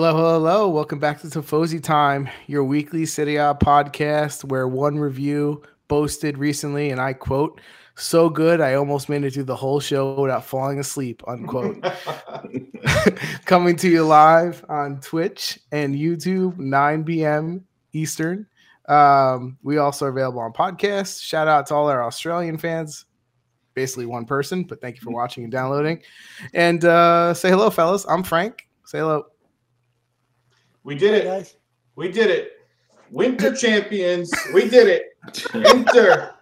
Hello, hello, hello. Welcome back to Tifosi Time, your weekly Serie A podcast where one review boasted recently, and I quote, so good I almost made it through the whole show without falling asleep, unquote. Coming to you live on Twitch and YouTube, 9 p.m. Eastern. Um, we also are available on podcasts. Shout out to all our Australian fans. Basically one person, but thank you for watching and downloading. And uh, say hello, fellas. I'm Frank. Say hello. We did it. Guys. We did it. Winter champions. We did it. Winter.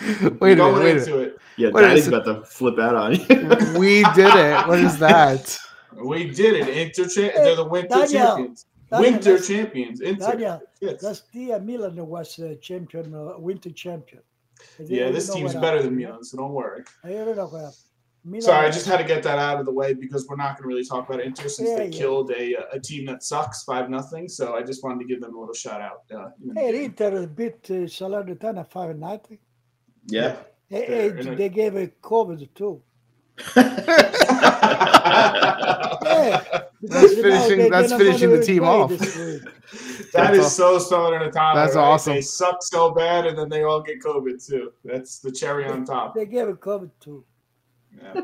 wait a minute. Wait into it. Yeah, what Daddy's about to flip out on you. we did it. What is that? We did it. Inter cha- they're the winter Daniel, champions. Daniel, winter champions. Inter. Daniel, yes. last year Milan was uh, champion, uh, winter champion. Yeah, this team's better than Milan, so don't worry. Sorry, I just had to get that out of the way because we're not going to really talk about Inter since yeah, they yeah. killed a a team that sucks five nothing. So I just wanted to give them a little shout out. Uh, hey, Inter beat uh, Salernitana five nothing. Yeah. Hey, hey, they gave a COVID too. yeah, that's finishing. That's finishing the team off. that is so Salernitana. That's right? awesome. They suck so bad, and then they all get COVID too. That's the cherry on top. They gave a COVID too. Yeah.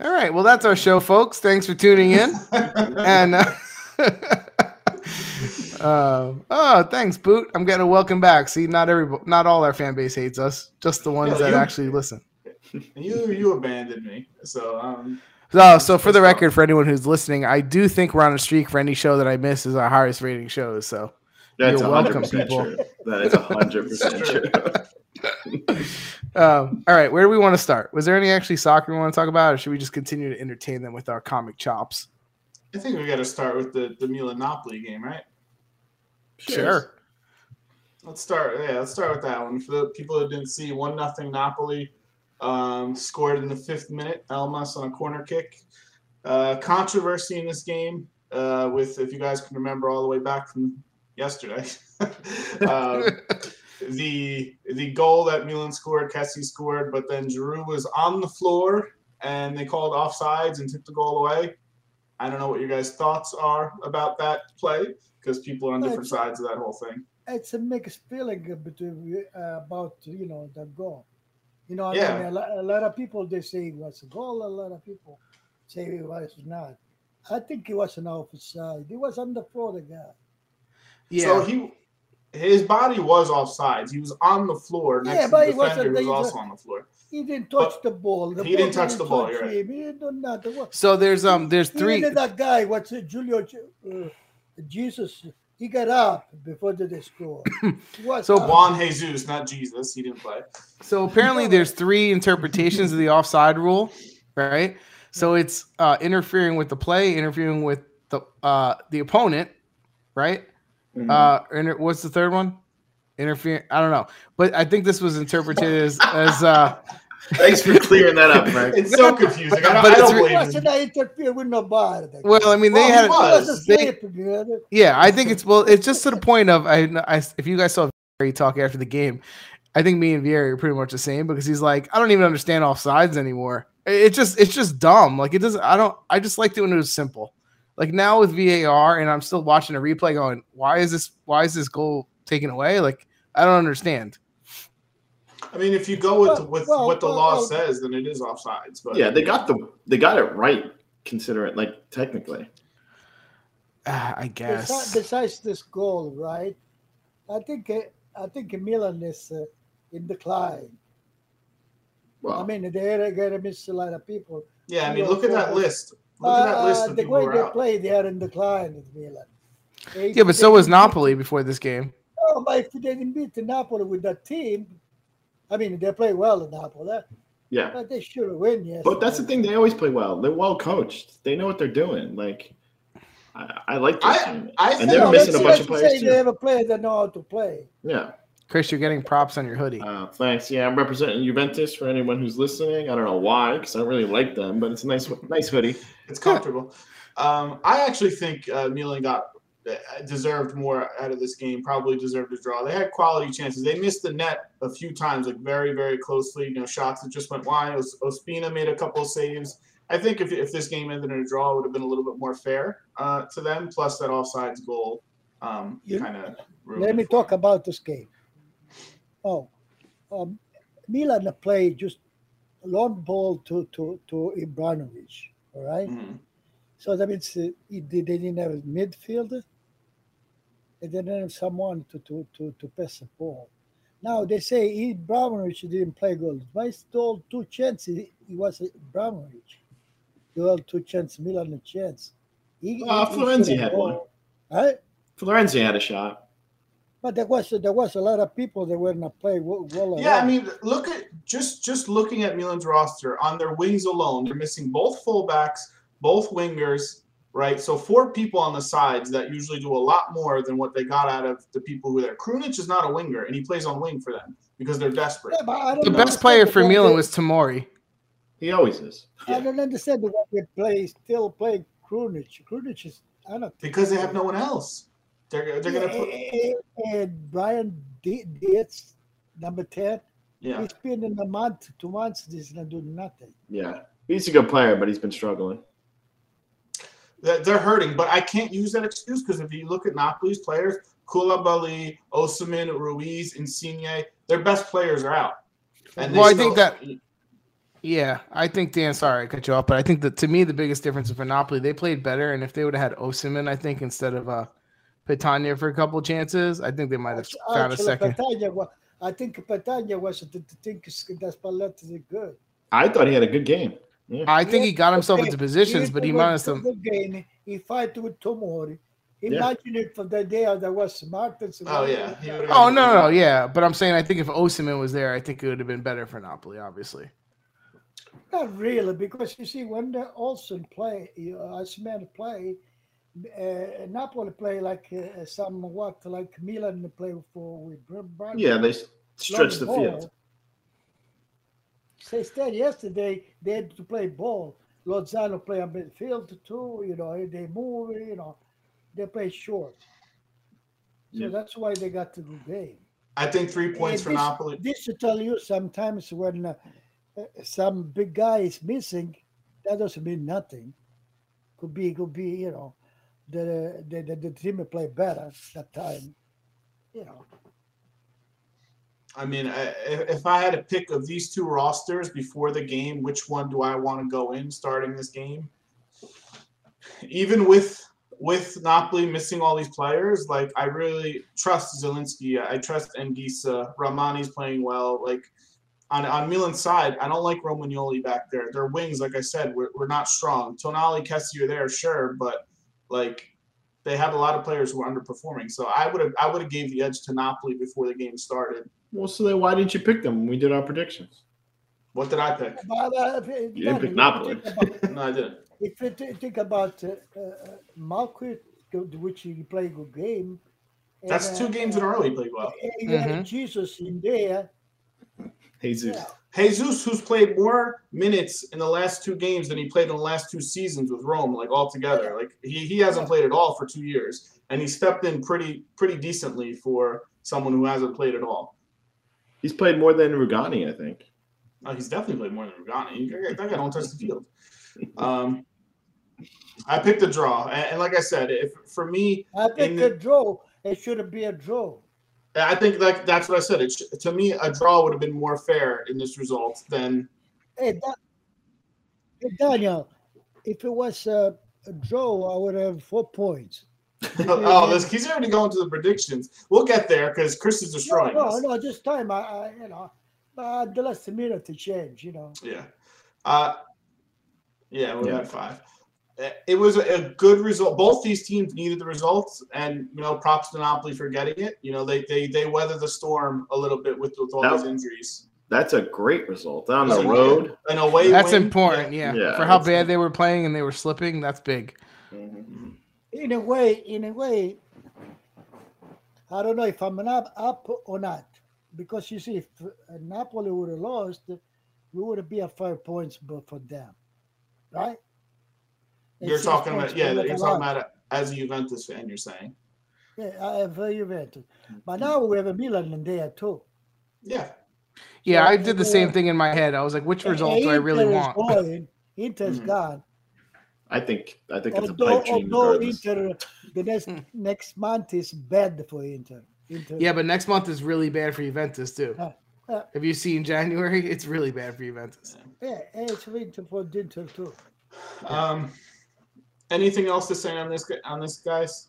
All right. Well, that's our show, folks. Thanks for tuning in. and uh, uh, oh, thanks, Boot. I'm getting a welcome back. See, not every, not all our fan base hates us, just the ones yeah, that you, actually listen. You you abandoned me, so um. So, so for the record, for anyone who's listening, I do think we're on a streak for any show that I miss is our highest rating shows. So that's you're welcome, people. True. That is hundred percent true. Um, all right, where do we want to start? Was there any actually soccer we want to talk about, or should we just continue to entertain them with our comic chops? I think we got to start with the the Milan Napoli game, right? Sure. Let's start. Yeah, let's start with that one. For the people who didn't see, one nothing Napoli um, scored in the fifth minute. Elmas on a corner kick. Uh, controversy in this game uh, with, if you guys can remember, all the way back from yesterday. um, the the goal that Milan scored, Kessie scored, but then Giroud was on the floor and they called offsides and took the goal away. I don't know what your guys' thoughts are about that play because people are on different sides of that whole thing. It's a mixed feeling between uh, about you know the goal. You know, I yeah. mean, a lot, a lot, of people they say it was a goal. A lot of people say it was not. I think it was an offside. He was on the floor, the guy. Yeah. So he, his body was offside. He was on the floor next yeah, to the defender, who was also on the floor. He didn't touch but the ball. The he ball didn't touch didn't the ball. Touch right. He did not. So there's um there's three. Even that guy, what's it, Julio uh, Jesus? He got up before the they score. so Juan Jesus, not Jesus. He didn't play. So apparently, there's three interpretations of the offside rule, right? So it's uh, interfering with the play, interfering with the uh, the opponent, right? Mm-hmm. Uh, and what's the third one? Interfering. I don't know, but I think this was interpreted as as uh, Thanks for clearing that up, Frank. It's so confusing. I, but I don't believe I interfere with nobody. Well, I mean, they well, had. They, yeah, I think it's well. It's just to the point of I. I if you guys saw Vieri talk after the game, I think me and Vieri are pretty much the same because he's like, I don't even understand offsides anymore. It just it's just dumb. Like it doesn't. I don't. I just like when it was simple. Like now with VAR, and I'm still watching a replay, going, why is this? Why is this goal taken away? Like I don't understand. I mean, if you go with well, with well, what the well, law says, then it is offsides. But yeah, they got the they got it right. Consider it like technically. Uh, I guess. Besides, besides, this goal, right? I think uh, I think Milan is uh, in decline. Well, I mean, they're gonna miss a lot of people. Yeah, I mean, look at that list. Look at that list uh, of the way they out. play, they are in decline with Milan. They, yeah, but so was Napoli before this game. Oh, but if they didn't beat Napoli with that team, I mean, they play well in Napoli. Yeah, but they should have win. Yes, but that's the thing; they always play well. They're well coached. They know what they're doing. Like, I, I like this I, team, I and they're no, missing a bunch of players too. They have a player that know how to play. Yeah. Chris, you're getting props on your hoodie. Uh, thanks. Yeah, I'm representing Juventus for anyone who's listening. I don't know why, because I don't really like them, but it's a nice, nice hoodie. It's comfortable. um, I actually think uh, Milan got deserved more out of this game. Probably deserved a draw. They had quality chances. They missed the net a few times, like very, very closely. You know, shots that just went wide. Ospina made a couple of saves. I think if, if this game ended in a draw, it would have been a little bit more fair uh, to them. Plus, that offsides goal um, kind of. Let me talk them. about this game. Oh, um, Milan played just long ball to to to Ibrahimovic. All right? mm-hmm. So that means uh, they didn't have a midfielder. They didn't have someone to to to to pass the ball. Now they say Ibrahimovic didn't play good. But stole two chances. He was Ibrahimovic. He had two chances. Milan a chance. He, uh, he, Florenzi he had one. Right? Florenzi had a shot. But there was there was a lot of people that were not playing well. Yeah, I mean, look at just just looking at Milan's roster on their wings alone, they're missing both fullbacks, both wingers, right? So four people on the sides that usually do a lot more than what they got out of the people who are there. Krunic is not a winger, and he plays on wing for them because they're desperate. Yeah, the best player for Milan was Tomori. He always is. I don't understand why they play still play Krunic. Krunic is I don't because they have no one else. They're they're gonna put and Brahim Diaz, number ten. Yeah, he's been in a month, two months. He's not doing nothing. Yeah, he's a good player, but he's been struggling. They're hurting, but I can't use that excuse because if you look at Napoli's players, Koulibaly, Osimhen, Ruiz, Insigne, their best players are out. And well, I think that. Yeah, I think Dan. Sorry, I cut you off, but I think that to me the biggest difference for Napoli, they played better, and if they would have had Osimhen, I think instead of uh, Petagna for a couple chances, I think they might have found a second. Petagna, I think Petagna was the think that Spalletti is good. I thought he had a good game. Yeah. I think he got himself into positions, but he managed to. Game. He fight with Tomori. Imagine yeah. it for the day that was Martins. Oh yeah. Oh no, no, yeah. But I'm saying I think if Osimhen was there, I think it would have been better for Napoli. Obviously. Not really, because you see when the Olsen play, uh, Osimhen play, uh, Napoli play like uh, somewhat like Milan play for with Brighton. Yeah, they stretch the ball. field. So instead, yesterday they had to play ball. Lozano play on midfield too. You know, they move. You know, they play short. So yeah. that's why they got to the game. I think three points and for this, Napoli. This to tell you sometimes when uh, some big guy is missing, that doesn't mean nothing. Could be, could be, you know the uh, the, the, the team will play better that time. You know. I mean, if I had to pick of these two rosters before the game, which one do I want to go in starting this game? Even with with Napoli missing all these players, like I really trust Zielinski. I trust Anguissa. Rrahmani's playing well. Like on on Milan's side, I don't like Romagnoli back there. Their wings, like I said, we're, we're not strong. Tonali, Kessie are there, sure, but like they have a lot of players who are underperforming. So I would have I would have gave the edge to Napoli before the game started. Well, so then why didn't you pick them when we did our predictions? What did I pick? But, uh, you didn't pick Napoli. About, no, I didn't. If you think about uh, uh, Malcuit, which he played a good game. That's and, two uh, games in a row he played well. mm-hmm. Jesus in there. Jesus. Yeah. Jesus, who's played more minutes in the last two games than he played in the last two seasons with Rome, like all together. Like he, he hasn't played at all for two years, and he stepped in pretty pretty decently for someone who hasn't played at all. He's played more than Rugani, I think. Oh, he's definitely played more than Rugani. That guy don't touch the field. Um, I picked a draw, and, and, like I said, if for me, I picked a draw. It should be a draw. I think like that's what I said. It, to me, a draw would have been more fair in this result than. Hey, da- hey Daniel, if it was a, a draw, I would have four points. oh, this, he's already going to the predictions. We'll get there because Chris is destroying no, no, us. No, just time. I, I you know, uh, the last minute to change. You know. Yeah. Uh, yeah, we yeah. had five it was a good result. Both these teams needed the results, and you know, props to Napoli for getting it. You know, they they they weather the storm a little bit with, with all that, these injuries. That's a great result on the road. An away. That's win. important. Yeah. yeah. For how bad they were playing and they were slipping, that's big. Mm-hmm. In a way, in a way, I don't know if I'm up up or not, because you see, if Napoli would have lost, we would have been at five points but for them, right? You're talking about yeah, you're talking about it as a Juventus fan. You're saying. Yeah, I have a Juventus, but now we have a Milan in there too. Yeah. Yeah, so I did the same thing in my head. I was like, which result do I really want? Going, Inter's mm-hmm. gone. I think I think although, it's a pipe dream. Although Inter, the next next month is bad for Inter. Inter. Yeah, but next month is really bad for Juventus too. Uh, uh, Have you seen January? It's really bad for Juventus. Yeah, it's winter for Inter too. Um, anything else to say on this on this guys?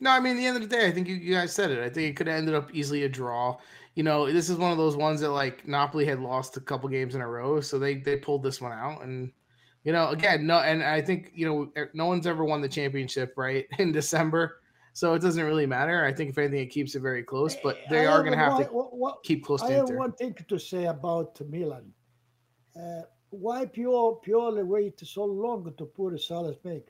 No, I mean, at the end of the day, I think you, you guys said it. I think it could have ended up easily a draw. You know, this is one of those ones that like Napoli had lost a couple games in a row, so they they pulled this one out, and you know, again, no, and I think you know, no one's ever won the championship right in December, so it doesn't really matter. I think if anything, it keeps it very close, but they I are going to have to what, what, keep close. I have one thing to say about Milan. Uh, why pure purely wait so long to put a Saelemaekers?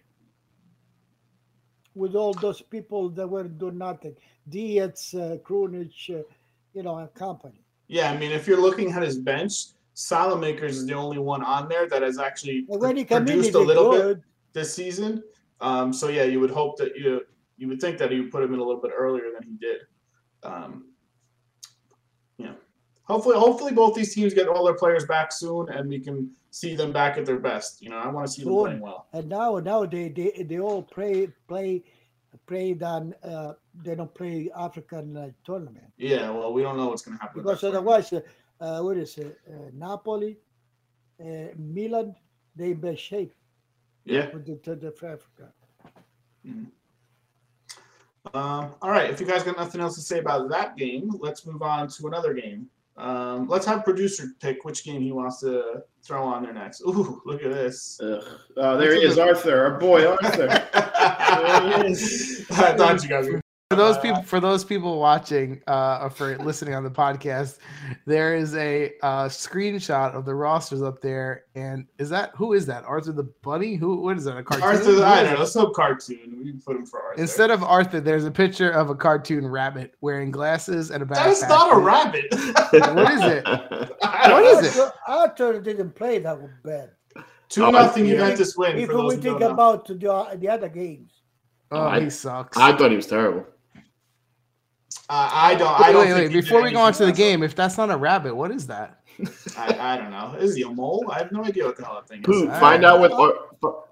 With all those people that were doing nothing, Diaz, uh, Krunic, uh, you know, and company. Yeah, I mean, if you're looking at his bench, Saelemaekers is the only one on there that has actually produced a little good. bit this season. Um, so yeah, you would hope that you you would think that he would put him in a little bit earlier than he did. Um, hopefully, hopefully both these teams get all their players back soon, and we can see them back at their best. You know, I want to see them playing well. And now, now they they, they all play play play on uh, they don't play African uh, tournament. Yeah, well, we don't know what's going to happen because otherwise, uh, uh, what is it? Uh, Napoli, uh, Milan, they in best shape. Yeah. With the, to the Africa. Mm-hmm. Um, all right, if you guys got nothing else to say about that game, let's move on to another game. Um, let's have producer pick which game he wants to throw on there next. Ooh, look at this. Ugh. Oh, there he is, Arthur, our boy Arthur. there he is. I thought you guys were for those people for those people watching uh for listening on the podcast there is a uh screenshot of the rosters up there and is that who is that? Arthur the bunny? Who what is that a cartoon? Arthur i don't know some cartoon. We put him for arthur. Instead of arthur there's a picture of a cartoon rabbit wearing glasses and a backpack that's not a rabbit. What is it? What is it? arthur didn't play that bad two oh, nothing juventus win if we think about the, the other games. Oh, I, he sucks. I thought he was terrible. Uh, I don't. Wait, I don't. Wait, wait. Before we go on to the game, if that's not a rabbit, what is that? I, I don't know. Is he a mole? I have no idea what the hell that thing is. find out what. Ar-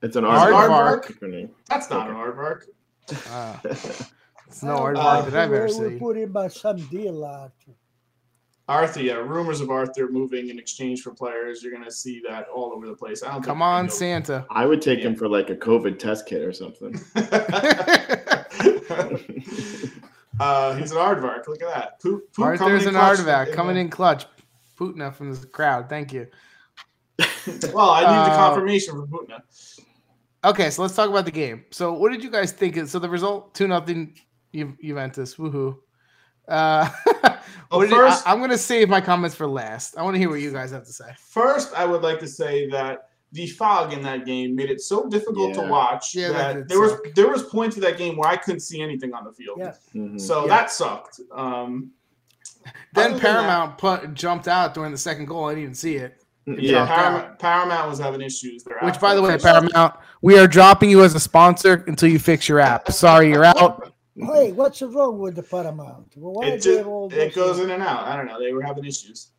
it's an aardvark. That's not an aardvark. Uh, it's no aardvark uh, that I've ever seen. Put him by some deal, Arthur. Arthur, yeah, rumors of Arthur moving in exchange for players. You're gonna see that all over the place. I don't. Come on, Santa. I would take yeah. him for like a COVID test kit or something. Uh, he's an aardvark. Look at that. Poop, poop Arthur's an aardvark coming in clutch. Putna from the crowd. Thank you. well, I need uh, the confirmation from Putna. Okay, so let's talk about the game. So, what did you guys think? So, the result two nothing Juventus. Woohoo! Uh, well, first, I, I'm going to save my comments for last. I want to hear what you guys have to say. First, I would like to say that the fog in that game made it so difficult yeah. to watch yeah, that, that there suck. was there was points of that game where I couldn't see anything on the field. Yeah. Mm-hmm. So yeah. that sucked. Um, then Paramount that, put jumped out during the second goal. I didn't even see it. it yeah, Paramount, Paramount, was having issues there. Which, by the way, Paramount, we are dropping you as a sponsor until you fix your app. Sorry, you're out. Hey, what's wrong with the Paramount? Well, it, just, it goes in and out. I don't know. They were having issues.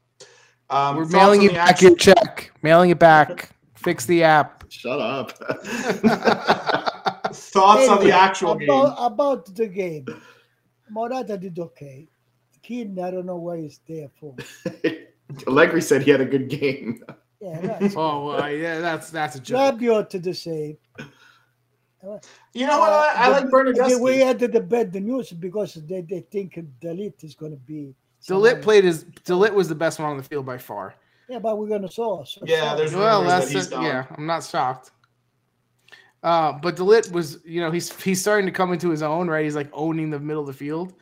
Um, We're mailing you back action. your check. Mailing it back. Fix the app. Shut up. Thoughts anyway, on the actual about, game? About the game. Morata did okay. Kean, I don't know why he's there for. Allegri said he had a good game. Yeah, oh well, yeah, that's that's a joke. Rabiot to the save. You know what? I, I like Bernardeschi. We added the bed the news because they, they think De Ligt is going to be. De Ligt played his. De Ligt was the best one on the field by far. Yeah, but we're gonna saw. So yeah, there's well, that's that a, yeah. I'm not shocked. Uh, but De Ligt was, you know, he's he's starting to come into his own, right? He's like owning the middle of the field,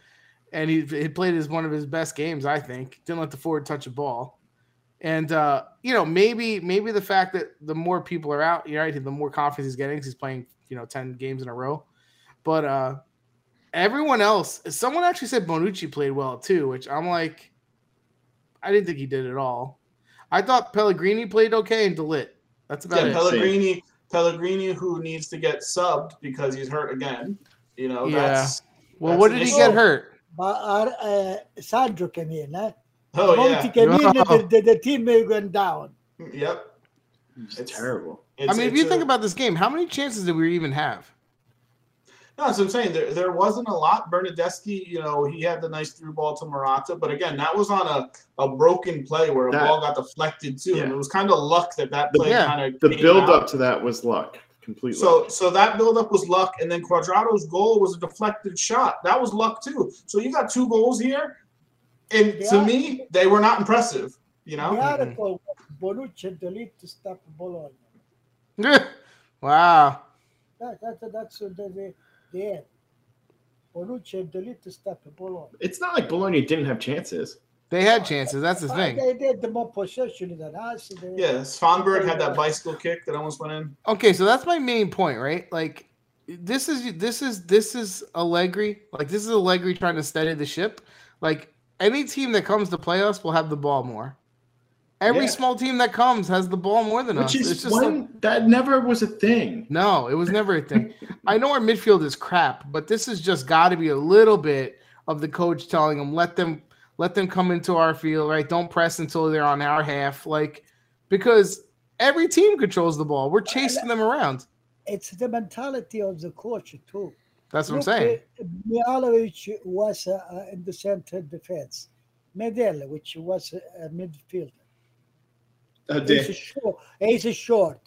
and he, he played as one of his best games, I think. Didn't let the forward touch a ball, and uh, you know, maybe maybe the fact that the more people are out, right, the more confidence he's getting. he's playing, you know, ten games in a row. But uh, everyone else, someone actually said Bonucci played well too, which I'm like, I didn't think he did at all. I thought Pellegrini played okay and De Ligt. That's about yeah, it. Pellegrini, Pellegrini, who needs to get subbed because he's hurt again. You know, yeah. That's, well, that's what did he get hurt? But uh, Sandro came in, huh? Oh Monti yeah. came in, the, the, the team went down. Yep. It's, it's terrible. It's, I mean, if you a, think about this game, how many chances did we even have? No, that's what I'm saying. There, there wasn't a lot. Bernardeschi, you know, he had the nice through ball to Morata, but again, that was on a, a broken play where a that, ball got deflected too, yeah. and it was kind of luck that that play yeah. kind of. The build out. up to that was luck completely. So, so that build up was luck, and then Cuadrado's goal was a deflected shot. That was luck too. So you got two goals here, and yeah. to me, they were not impressive. You know, the article Bonucci delete to stop Bologna. wow. That, that, that's uh, the, the end. Bonucci delete to stop Bologna. It's not like Bologna didn't have chances. They had chances. That's the thing. They did the more possession in than us. Yeah, Svanberg had that bicycle kick that almost went in. Okay, so that's my main point, right? Like, this is this is this is Allegri. Like, this is Allegri trying to steady the ship. Like, any team that comes to play us will have the ball more. Every yeah. small team that comes has the ball more than Which us. Is just one, like, that never was a thing. No, it was never a thing. I know our midfield is crap, but this has just got to be a little bit of the coach telling them let them let them come into our field, right? Don't press until they're on our half, like because every team controls the ball. We're chasing them around. It's the mentality of the coach too. That's what Look, I'm saying. Uh, Mihajlovic was uh, uh, in the center defense. Medel, which was uh, a midfielder Oh, he's, a short, he's a short.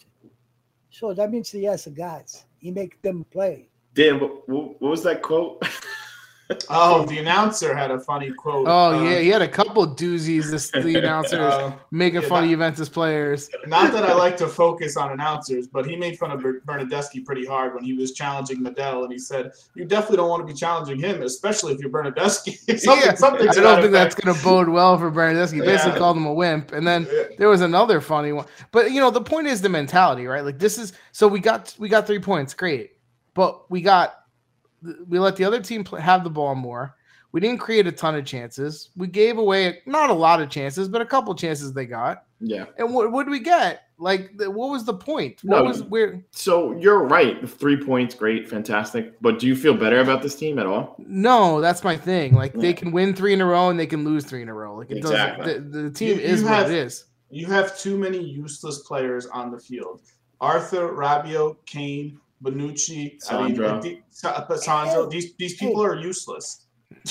So that means he has guys. He make them play. Damn, what, what was that quote? Oh, the announcer had a funny quote. Oh uh, yeah, he had a couple doozies. This the announcers uh, making yeah, fun of Juventus players. Not that I like to focus on announcers, but he made fun of Bernardeschi pretty hard when he was challenging Medel, and he said, "You definitely don't want to be challenging him, especially if you're Bernardeschi." something, yeah, something I don't think effect. that's going to bode well for Bernardeschi. Basically, yeah. called him a wimp, and then there was another funny one. But you know, the point is the mentality, right? Like this is so we got we got three points, great, but we got we let the other team play, have the ball more. We didn't create a ton of chances. We gave away not a lot of chances, but a couple chances they got. Yeah. And what, did we get? Like, what was the point? What no, was where? So you're right. The three points, great, fantastic. But do you feel better about this team at all? No, that's my thing. Like yeah. they can win three in a row and they can lose three in a row. Like it exactly. doesn't. The, the team you, you is have, what it is. You have too many useless players on the field. Arthur, Rabiot, Kean, Bonucci, Sandro. I mean, Sandro. Eh, these these eh, people are useless.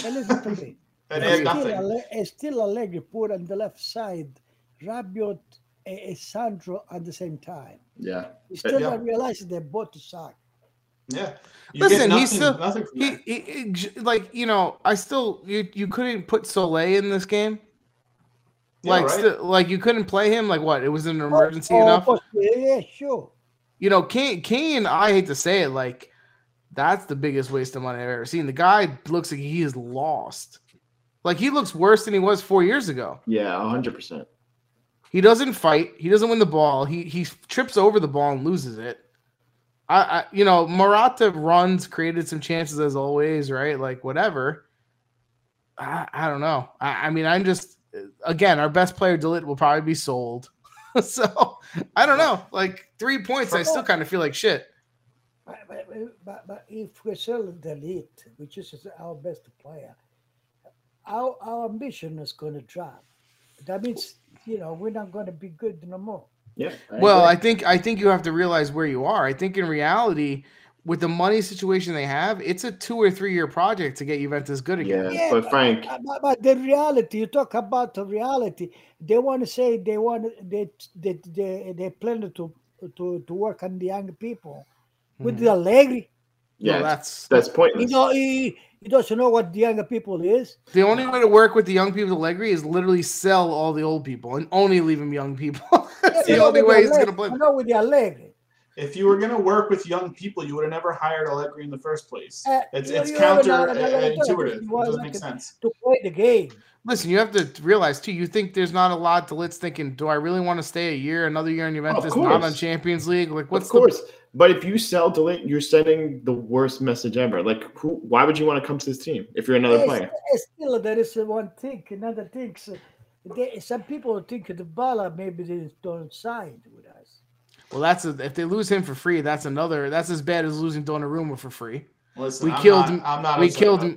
And listen to me. and they eh, still, still Allegri put on the left side Rabiot and Sandro at the same time. Yeah. He still yeah. not realizing they're both suck. Yeah. You Listen, nothing, he's still he, he, he, like you know I still you you couldn't put Soulé in this game. Yeah, like right? still, like you couldn't play him like what it was an oh, emergency oh, enough. Oh, yeah, sure you know, Kean, Kean, I hate to say it, like that's the biggest waste of money I've ever seen. The guy looks like he is lost. Like he looks worse than he was four years ago. Yeah, hundred percent. He doesn't fight. He doesn't win the ball. He he trips over the ball and loses it. I, I you know, Morata runs, created some chances as always, right? Like whatever. I, I don't know. I, I mean, I'm just again, our best player, De will probably be sold. so I don't know. Like three points, I still kind of feel like shit. But, but, but if we sell De Ligt, which is our best player, our, our ambition is going to drop. That means you know we're not going to be good no more. Yeah. I well, agree. I think I think you have to realize where you are. I think in reality, with the money situation they have, it's a two or three year project to get Juventus good again. Yeah, yeah but Frank, but, but, the reality, you talk about the reality. They want to say they want they they they, they plan to to to work on the young people with mm. the Allegri. Yeah, well, that's that's pointless. You know, he, he doesn't know what the younger people is. The only way to work with the young people Allegri is literally sell all the old people and only leave them young people. that's yeah, the only way he's going to play. I know with the Allegri if you were going to work with young people, you would have never hired Allegri in the first place. Uh, it's it's counterintuitive. It doesn't make sense. To play the game. Listen, you have to realize too. You think there's not a lot to let's thinking. Do I really want to stay a year, another year in Juventus, oh, not on Champions League? Like, what's of course. The... But if you sell Ligt, you're sending the worst message ever. Like, who, why would you want to come to this team if you're another player? Still, there is one thing. Another thing. So they, some people think Dybala maybe they don't sign with us. Well, that's a, if they lose him for free, that's another. That's as bad as losing Donnarumma for free. Listen, we I'm killed him. I'm not. We killed him.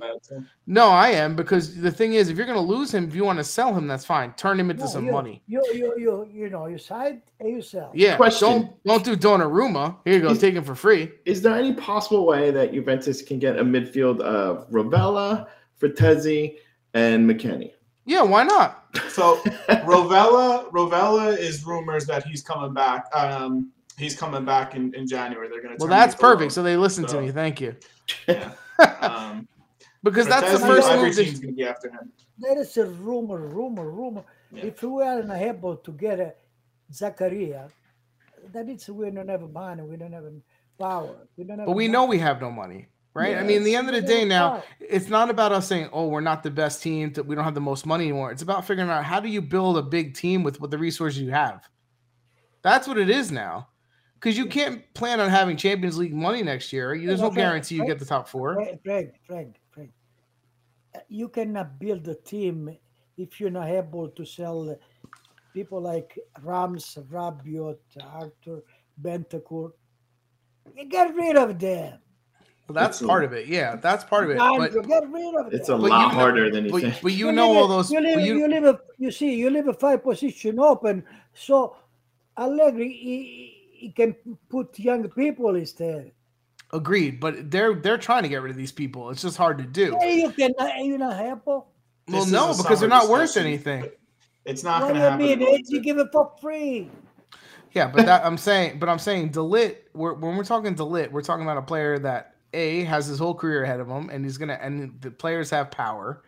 No, I am because the thing is, if you're going to lose him, if you want to sell him, that's fine. Turn him into no, some you, money. You, you, you, you know, you side and you sell. Yeah. Question. Don't don't do Donnarumma. Here you go. Is, take him for free. Is there any possible way that Juventus can get a midfield of Rovella, Frattesi, and McKennie? Yeah, why not? So Rovella, Rovella is rumors that he's coming back. Um, he's coming back in, in January. They're going to. Well, that's perfect. So they listen so, to me. Thank you. Yeah. Um, because that's the first every team's going to be after him. There is a rumor, rumor, rumor. Yeah. If we are able to get a Zakaria, that means we don't have money. We don't have power. We don't have. But we money. know we have no money right? I mean, at the end of the day, now it's not about us saying, "Oh, we're not the best team; we don't have the most money anymore." It's about figuring out how do you build a big team with what the resources you have. That's what it is now, because you can't plan on having Champions League money next year. There's no guarantee you get the top four. Frank, Frank, Frank, you cannot build a team if you're not able to sell people like Rams, Rabiot, Arthur, Bentancur. You get rid of them. Well, that's it's part a, of it. Yeah, that's part of it. But, get rid of it's a lot harder than you but, think. But you, you know all those. You leave, you, you leave a, you see, you leave a five position open, so Allegri he, he can put young people instead. Agreed, but they're they're trying to get rid of these people. It's just hard to do. Hey, you can uh, you not help Well, no, because they're not worth anything. It's not going to happen. What do you mean? You give it for free. Yeah, but that I'm saying, but I'm saying de Ligt. We're, when we're talking de Ligt, we're talking about a player that a has his whole career ahead of him, and he's gonna and the players have power,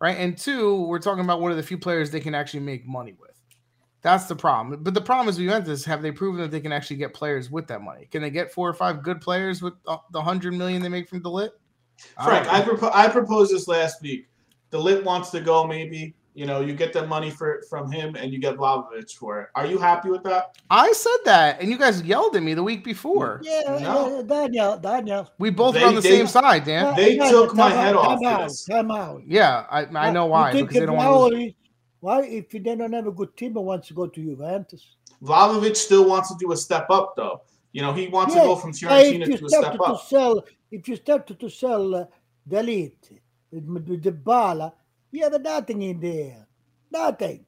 right? And two, we're talking about one of the few players they can actually make money with. That's the problem. But the problem is, Juventus have this have they proven that they can actually get players with that money? Can they get four or five good players with the hundred million they make from de Ligt? Frank, I, I, propo- I proposed this last week. de Ligt wants to go, maybe. You know, you get the money for from him, and you get Vlahovic for it. Are you happy with that? I said that, and you guys yelled at me the week before. Yeah, no. Daniel, Daniel. We both they, were on the they, same side, Dan. They took my head off. Time out, time out. Yeah, I, I know why. Because they don't want to. Why, if they don't have a good team, and wants to go to Juventus? Vlahovic still wants to do a step up, though. You know, he wants yeah, to go from Fiorentina to a step to up. Sell, if you start to, to sell uh, de Ligt, Dybala, you have nothing in there. Nothing.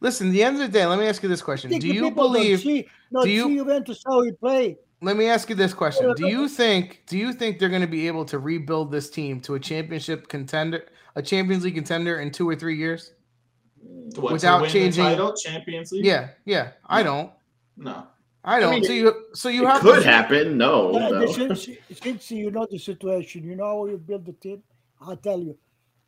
Listen, the end of the day, let me ask you this question: Do you believe? See, no, do you Juventus how we play? Let me ask you this question: Do you think? Do you think they're going to be able to rebuild this team to a championship contender, a Champions League contender in two or three years? What, without changing title, Champions League? Yeah, yeah. I don't. No. I don't. I mean, so you, so you have could to, happen. No, yeah, no. Since, since you know the situation, you know how you build the team. I'll tell you,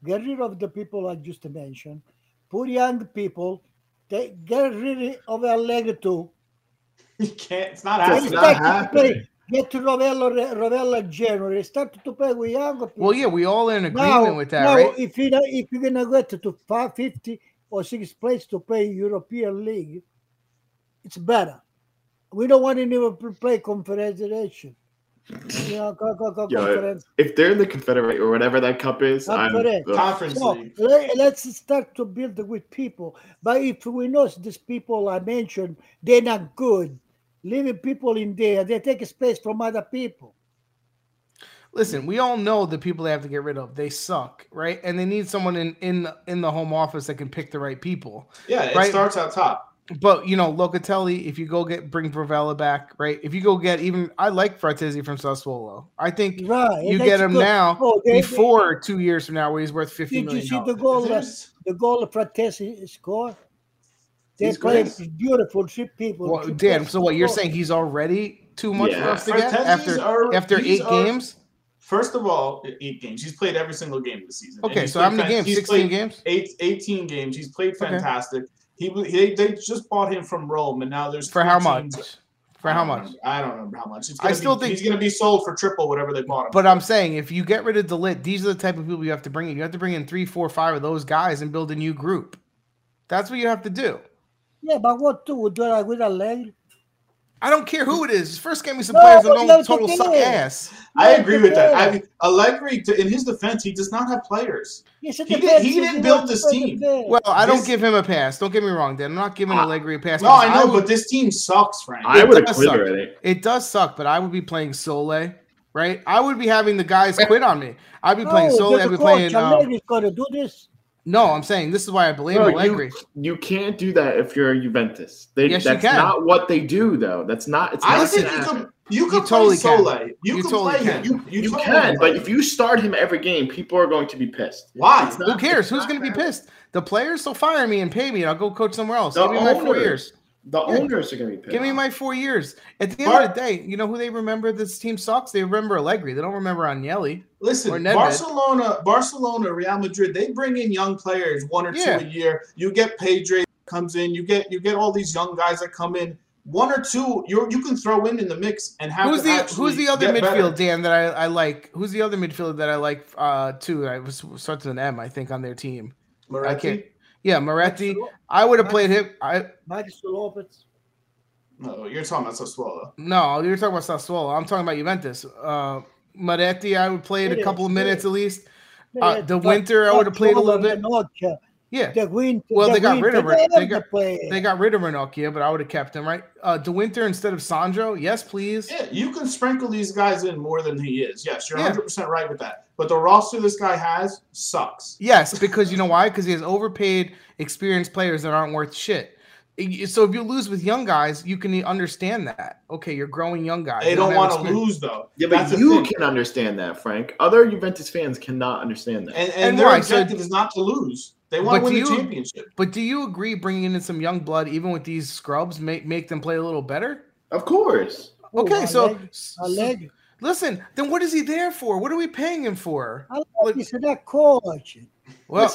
get rid of the people I just mentioned Put young people, they get rid of Allegri too. You can't. It's not happening. It's not happening. Get to Rovella, Rovella January. Start to play with young people. Well, yeah, we all in agreement now, with that, now, right? If you if you're gonna get to 550 or sixth place to play European League, it's better. We don't want anyone to play Confederation. Yeah, go, go, go, Yo, if they're in the Confederate or whatever that cup is, I'm, conference so, let, us start to build with people. But if we know these people I mentioned, they're not good, leaving people in there, they take space from other people. Listen, we all know the people they have to get rid of. They suck, right? And they need someone in in in the home office that can pick the right people. Yeah, it right? starts out top but you know, Locatelli, if you go get bring Rovella back, right? If you go get even I like Frattesi from Sassuolo. I think right. you get him now oh, they, before they, two years from now where he's worth fifty did million. Did you see the goal the goal of Frattesi scored? They played beautiful three people. Well, Dan, so what you're saying he's already too much yeah. for us to get after are, after eight are, games? First of all, eight games. He's played every single game this season. Okay, so how many games? 16 games? Eight, 18 games. He's played fantastic. Okay. He, he they just bought him from Rome, and now there's for how much? For how much? Remember, I don't remember how much. I still be, think he's going to be sold for triple whatever they bought him. But I'm saying if you get rid of the lit, these are the type of people you have to bring in. You have to bring in three, four, five of those guys and build a new group. That's what you have to do. Yeah, but what to do I with a leg? I don't care who it is. First, give me some no, players that don't total suck ass. I agree with that. I mean, Allegri, in his defense, he does not have players. He, did, he didn't build this team. Well, I don't give him a pass. Don't get me wrong, Dan. I'm not giving Allegri a pass. No, I know, I would, but this team sucks, Frank. I would have quit already. It does suck, but I would be playing Soulé right? I would be having the guys quit on me. I'd be playing Soulé. I'd be playing. Um, going to do this. No, I'm saying this is why I blame no, Allegri. You, you, can't do that if you're a Juventus. They, yes, that's not what they do, though. That's not. It's I not think you can. You can you totally play Soulé. You, you can totally play can. him. You, you, you totally can, but if you start him every game, people are going to be pissed. Why? Who cares? Who's going to be pissed? The players will fire me and pay me, and I'll go coach somewhere else. The Give me owner, my four years. The yeah. owners are going to be pissed. Give me my four years. At the end Bar- of the day, you know who they remember? This team sucks. They remember Allegri. They don't remember Agnelli. Listen, Barcelona, Barcelona, Real Madrid. They bring in young players, one or yeah. two a year. You get Pedri comes in. You get you get all these young guys that come in one or two you you can throw in in the mix and have who's the who's the other midfield better. Dan that I, I like who's the other midfielder that I like uh too I was starts with an M I think on their team Miretti? I can't yeah Miretti I would have played him I Maxime Lopez no you're talking about Sassuolo no you're talking about Sassuolo I'm talking about Juventus uh Miretti I would play it a couple of minutes at least uh, the winter I would have played a little bit yeah. The win, well, the they got rid of it. They got, they got rid of Ranocchia, but I would have kept him, right? Uh De Winter instead of Sandro. Yes, please. Yeah, you can sprinkle these guys in more than he is. Yes, you're 100 percent right with that. But the roster this guy has sucks. Yes, because you know why? Because he has overpaid experienced players that aren't worth shit. So if you lose with young guys, you can understand that. Okay, you're growing young guys. They don't, don't want to lose though. Yeah, but you can understand that, Frank. Other Juventus fans cannot understand that. And, and, and their why? objective so, is not to lose. They want to win the you, championship. But do you agree bringing in some young blood, even with these scrubs, make make them play a little better? Of course. Okay, so, so listen, then what is he there for? What are we paying him for? I like, he's not coach. Well,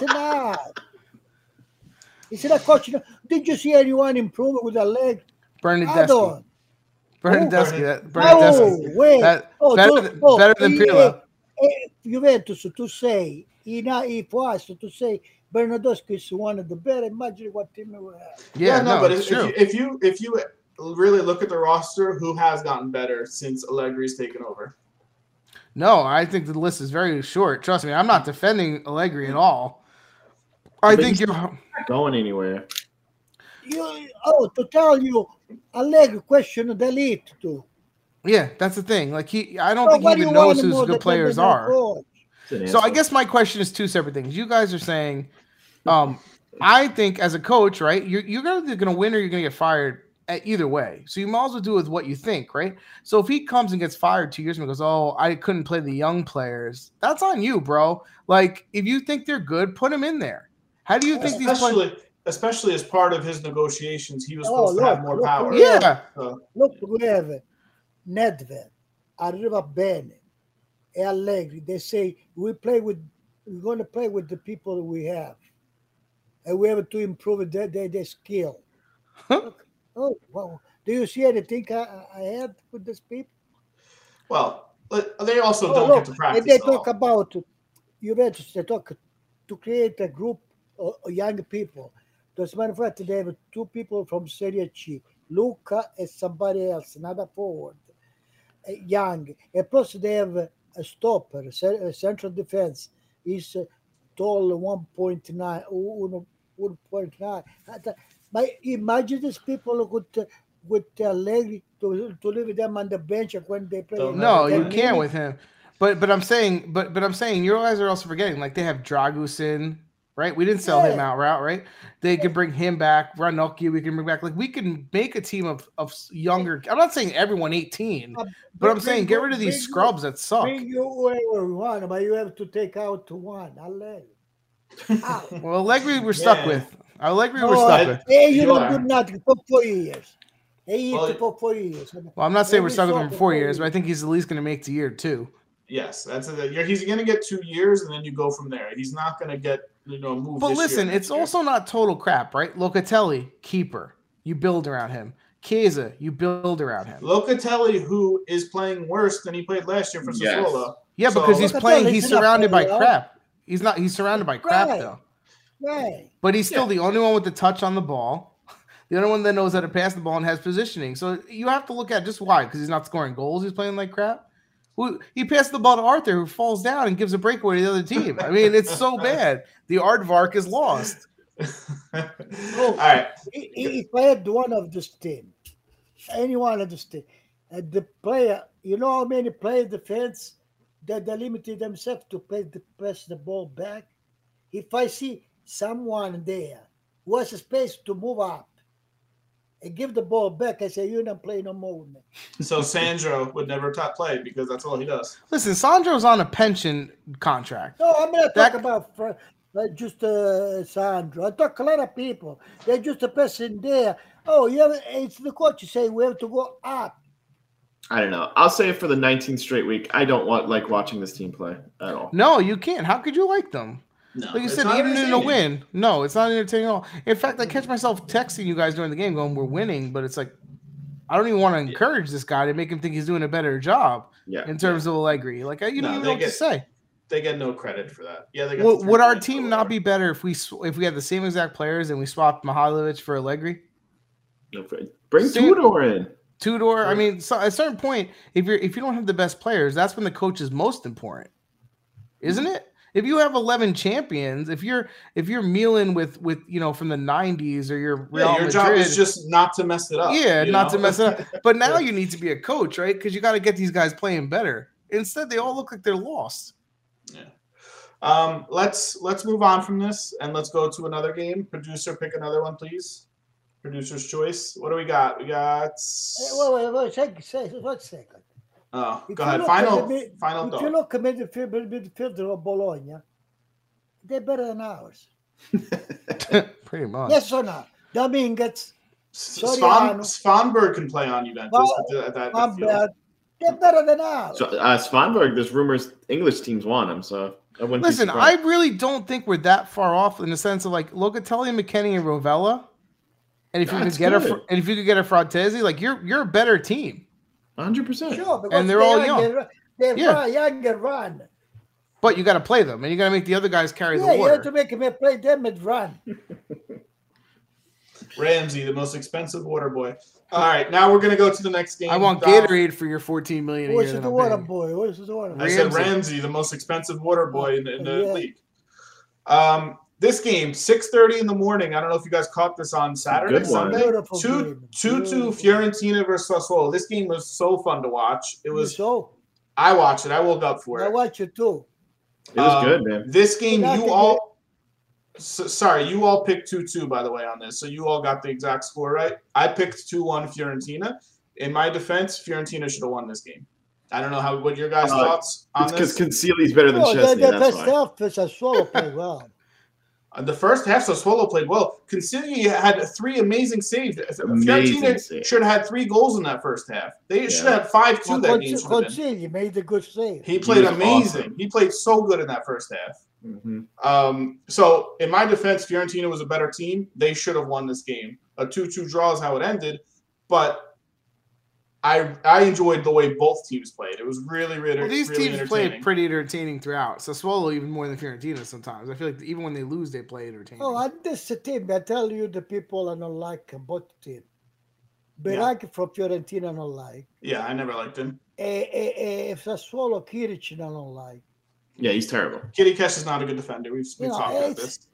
he's not. He's coach. Did you see anyone improve with a leg? Bernardeschi. Bernardeschi. That, Bernardeschi. Oh, wait. That, oh, better, to, oh, better than Pirlo. Eh, Juventus to say, in, if was to say Bernardeschi is one of the better. Imagine what team we have. Yeah, yeah no, no, but if, if, you, if you if you really look at the roster, who has gotten better since Allegri's taken over? No, I think the list is very short. Trust me, I'm not defending Allegri at all. I but think you're not going anywhere. You, oh, to tell you, Allegri question the elite too. Yeah, that's the thing. Like he, I don't so think he even knows who the good players are. So I guess my question is two separate things. You guys are saying um, I think as a coach, right, you're you're either going to win or you're going to get fired either way. So you might as well do with what you think, right? So if he comes and gets fired two years and goes, "Oh, I couldn't play the young players," that's on you, bro. Like if you think they're good, put them in there. How do you think especially, these especially as part of his negotiations, he was oh, supposed look, to have more look, power. Yeah. So. Look, we have Nedved, Arrivabene, e Allegri. They say we play with, we're going to play with the people we have and we have to improve their, their, their skill. oh, well, do you see anything I, I had with these people? Well, they also oh, don't look, get to practice. They talk about Juventus. They talk to create a group of young people. As a matter of fact, they have two people from Serie C, Luca and somebody else, another forward, young. And plus, they have a stopper, a central defense. He's tall 1.9, 1.9. But imagine these people could with with Allegri to, to leave them on the bench when they play. No, you can't with him. But but I'm saying, but but I'm saying, you guys are also forgetting. Like they have Dragusin, right? We didn't sell yeah. him out, right? Right? They can bring him back. Ranocchia, we can bring back. Like we can make a team of of younger. I'm not saying everyone 18, uh, but I'm saying get rid of these scrubs you, that suck. Bring you whoever you want, but you have to take out one. Allegri. well, Allegri we're stuck yeah. with. Allegri we're stuck I, with. Hey, you don't do nothing for four years. Hey, well, for four years. Well, I'm not saying we're stuck with him for four years, but I think he's at least going to make the year two. Yes, that's it. He's going to get two years, and then you go from there. He's not going to get you know move. But listen, it's year. also not total crap, right? Locatelli, keeper, you build around him. Chiesa, you build around him. Locatelli, who is playing worse than he played last year for Sassuolo. Yes. Yeah, so, because he's playing. He's surrounded by crap. He's not. He's surrounded by crap right. though. Right. But he's still yeah. the only one with the touch on the ball. The only one that knows how to pass the ball and has positioning. So you have to look at just why because he's not scoring goals. He's playing like crap. He passed the ball to Arthur, who falls down and gives a breakaway to the other team. I mean, it's so bad. The aardvark is lost. oh, All right. If I had one of this team, any one of this team, And the player, you know how many players defense that they limited themselves to play the, press the ball back? If I see someone there who has a space to move up and give the ball back, I say, You're not playing no more with me. So Sandro would never top play because that's all he does. Listen, Sandro's on a pension contract. No, I'm not talking about like just uh, Sandro. I talk a lot of people. They're just a person there. Oh, yeah, it's the coach you say we have to go up. I don't know. I'll say for the 19th straight week, I don't want like watching this team play at all. No, you can't. How could you like them? No, like you said, even in a win, no, it's not entertaining at all. In fact, I catch myself texting you guys during the game, going, "We're winning," but it's like I don't even want to encourage this guy to make him think he's doing a better job. Yeah, in terms yeah. of Allegri, like I, you no, don't even know get, what to say. They get no credit for that. Yeah, they well, would our team not be better if we if we had the same exact players and we swapped Mihajlovic for Allegri? No, bring Tudor in. Tudor. I mean, so at a certain point, if you're if you don't have the best players, that's when the coach is most important, isn't it? If you have 11 champions, if you're if you're Milan with with you know from the 90s or you're Real yeah, your Madrid, job is just not to mess it up. Yeah, not know? to mess it up. But now you need to be a coach, right? Because you got to get these guys playing better. Instead, they all look like they're lost. Yeah. Um, let's let's move on from this and let's go to another game. Producer, pick another one, please. Producer's choice. What do we got? We got. Hey, wait, wait, wait. Second, one second. Oh, go ahead. Final, mid, final. If you look at midfield, midfielder of Bologna, they're better than ours. Pretty much. Yes or not? That means it's Svan, Svanberg can play on Juventus well, at that midfield. They're better than ours. So, uh, Svanberg, there's rumors English teams want him. So I listen, I really don't think we're that far off in the sense of like Locatelli, McKennie, and Rovella. And if you could get good. a and if you could get a Frattesi, like you're you're a better team. Hundred percent. Sure, and they're all young. they're yeah. young and run. But you got to play them, and you got to make the other guys carry yeah, the water. Yeah, you have to make them play them and run. Ramsey, the most expensive water boy. All right, now we're gonna go to the next game. I want Gatorade for your 14 million. What's the water boy? What's the water boy? I said Ramsey, the most expensive water boy in, in the yeah. league. Um, this game, 6:30 in the morning. I don't know if you guys caught this on Saturday, Sunday. Beautiful two, two, two, Fiorentina versus Sassuolo. This game was so fun to watch. It was. So, I watched it. I woke up for it. I watched it too. It was um, good, man. This game, you all. So, sorry, you all picked two two by the way on this, so you all got the exact score right. I picked two one Fiorentina. In my defense, Fiorentina should have won this game. I don't know how what your guys' uh, thoughts on it's because Consigli's better than oh, Szczesny. The, the, that's why. Self, Sassuolo played well. Uh, the first half, Sassuolo played well. Consigli had three amazing saves. Amazing Fiorentina save. should have had three goals in that first half. They yeah. should have had five two well, that game. Consigli made the good save. He played he amazing. Awesome. He played so good in that first half. Mm-hmm. Um, so, in my defense, Fiorentina was a better team. They should have won this game. A two-two draw is how it ended, but I I enjoyed the way both teams played. It was really really. Well, these really teams played pretty entertaining throughout. Sassuolo even more than Fiorentina sometimes. I feel like even when they lose, they play entertaining. Oh, and this team, I tell you, the people I don't like both teams. Berardi yeah. from Fiorentina, I don't like. Yeah, I never liked him. Eh, eh, eh, if Sassuolo, Chiriches, I don't like. Yeah, he's terrible. Chiriches is not a good defender. We've, we've talked about this.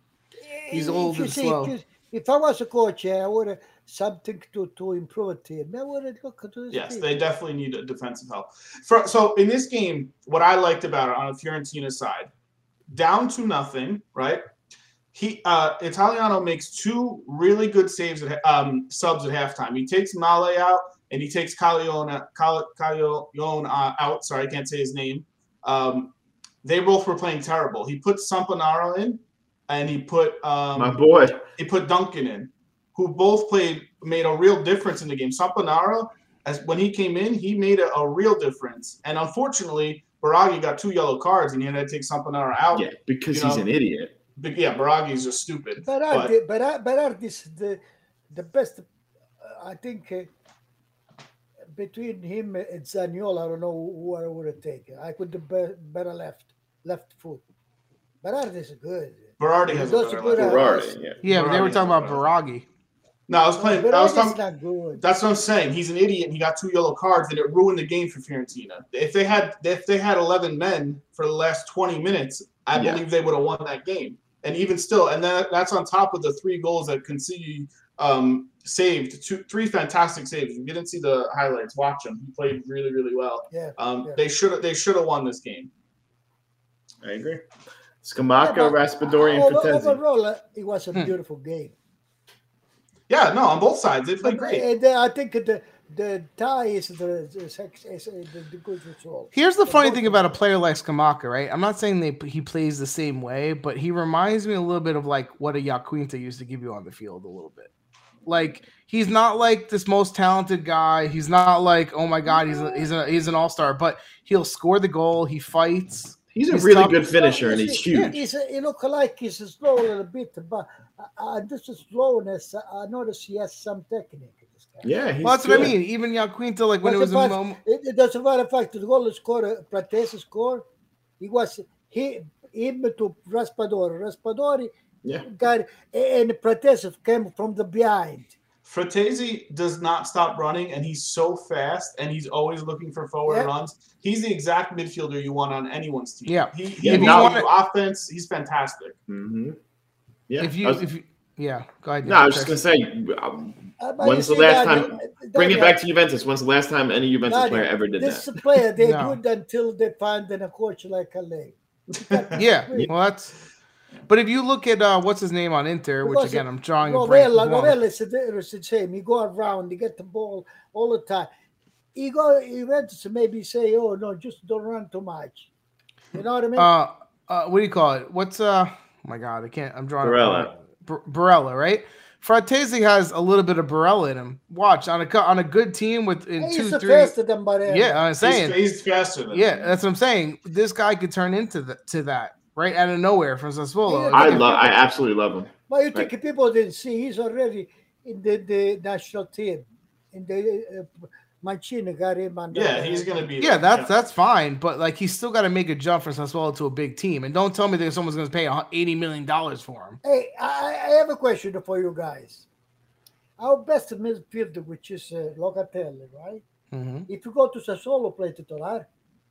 He's old and slow. If I was a coach, I would have something to, to improve a team. look to Yes, team. they definitely need a defensive help. For, so in this game, what I liked about it on a Fiorentina side, down to nothing, right? He uh, Italiano makes two really good saves at um, subs at halftime. He takes Maleh out and he takes Callejón, Callejón uh, out. Sorry, I can't say his name. Um, they both were playing terrible. He put Saponara in, and he put um, my boy. He put Duncan in who both played made a real difference in the game. Saponara, as when he came in, he made a, a real difference. And unfortunately, Biraghi got two yellow cards, and he had to take Saponara out. Yeah, because he's know? an idiot. But yeah, Biraghi's just stupid. Berardi, but, Berardi is the the best. Uh, I think uh, between him and Zaniolo, I don't know who I would have taken. I could have better left left foot. Berardi is good. Berardi has a better left. Berardi, yeah. Yeah, but they were talking about Biraghi. No, I was playing. I was talking. That's what I'm saying. He's an idiot. and He got two yellow cards, and it ruined the game for Fiorentina. If they had, if they had 11 men for the last 20 minutes, I yeah. believe they would have won that game. And even still, and that, that's on top of the three goals that Consigli um, saved two, three fantastic saves. You didn't see the highlights, watch him. He played really, really well. Yeah. Um, yeah. They should they should have won this game. I agree. Scamacca, yeah, Raspadori, and Frattesi. Overall, it was a hmm. beautiful game. Yeah, no, on both sides, they played great. And I think the the tie is the, the, the, the good result. Here's the, the funny thing about a player like Scamacca, right? I'm not saying they he plays the same way, but he reminds me a little bit of like what a Iaquinta used to give you on the field a little bit. Like he's not like this most talented guy. He's not like oh my god, he's a, he's a, he's an all star, but he'll score the goal. He fights. He's a he's really tough. good finisher, and he's huge. He's a, he look like he's slow a little bit, but uh, this is slowness, I notice he has some technique. Yeah, well, that's good. what I mean. Even Iaquinta, like when it was a moment. It, it doesn't matter fact the goal scorer, Frattesi score. He was he him to Raspadori. Raspadori yeah. got and Frattesi came from the behind. Frattesi does not stop running, and he's so fast, and he's always looking for forward yeah. runs. He's the exact midfielder you want on anyone's team. Yeah, he, he yeah, offense. He's fantastic. Mm-hmm. Yeah, if you was, if you, yeah, go ahead. No, I was just gonna say, um, when's the last that, time? That, bring that, it back to Juventus. When's the last time any Juventus player ever did this that? This player they no. do it until they find a coach like Calais. yeah, well, that's. But if you look at uh, what's his name on Inter, which again I'm drawing a break. Novella is the same. He go around, he get the ball all the time. He go Juventus maybe say, "Oh no, just don't run too much." You know what I mean? Uh, uh what do you call it? What's uh? Oh my god, I can't. I'm drawing. Barella. Barella, right? Frattesi has a little bit of Barella in him. Watch on a on a good team with in he's two three. Faster than Barella. Yeah, I'm saying he's, he's faster. Than yeah, him. that's what I'm saying. This guy could turn into the, to that right out of nowhere from Sassuolo. I love. I absolutely love him. But you think right. people didn't see he's already in the, the national team in the uh, Mancini got him on. Yeah, he's gonna be. Yeah, that's that's fine, but like he's still got to make a jump from Sassuolo to a big team, and don't tell me that someone's gonna pay eighty million dollars for him. Hey, I, I, have a question for you guys. Our best midfielder, which is uh, Locatelli, right? Mm-hmm. If you go to Sassuolo, play titular.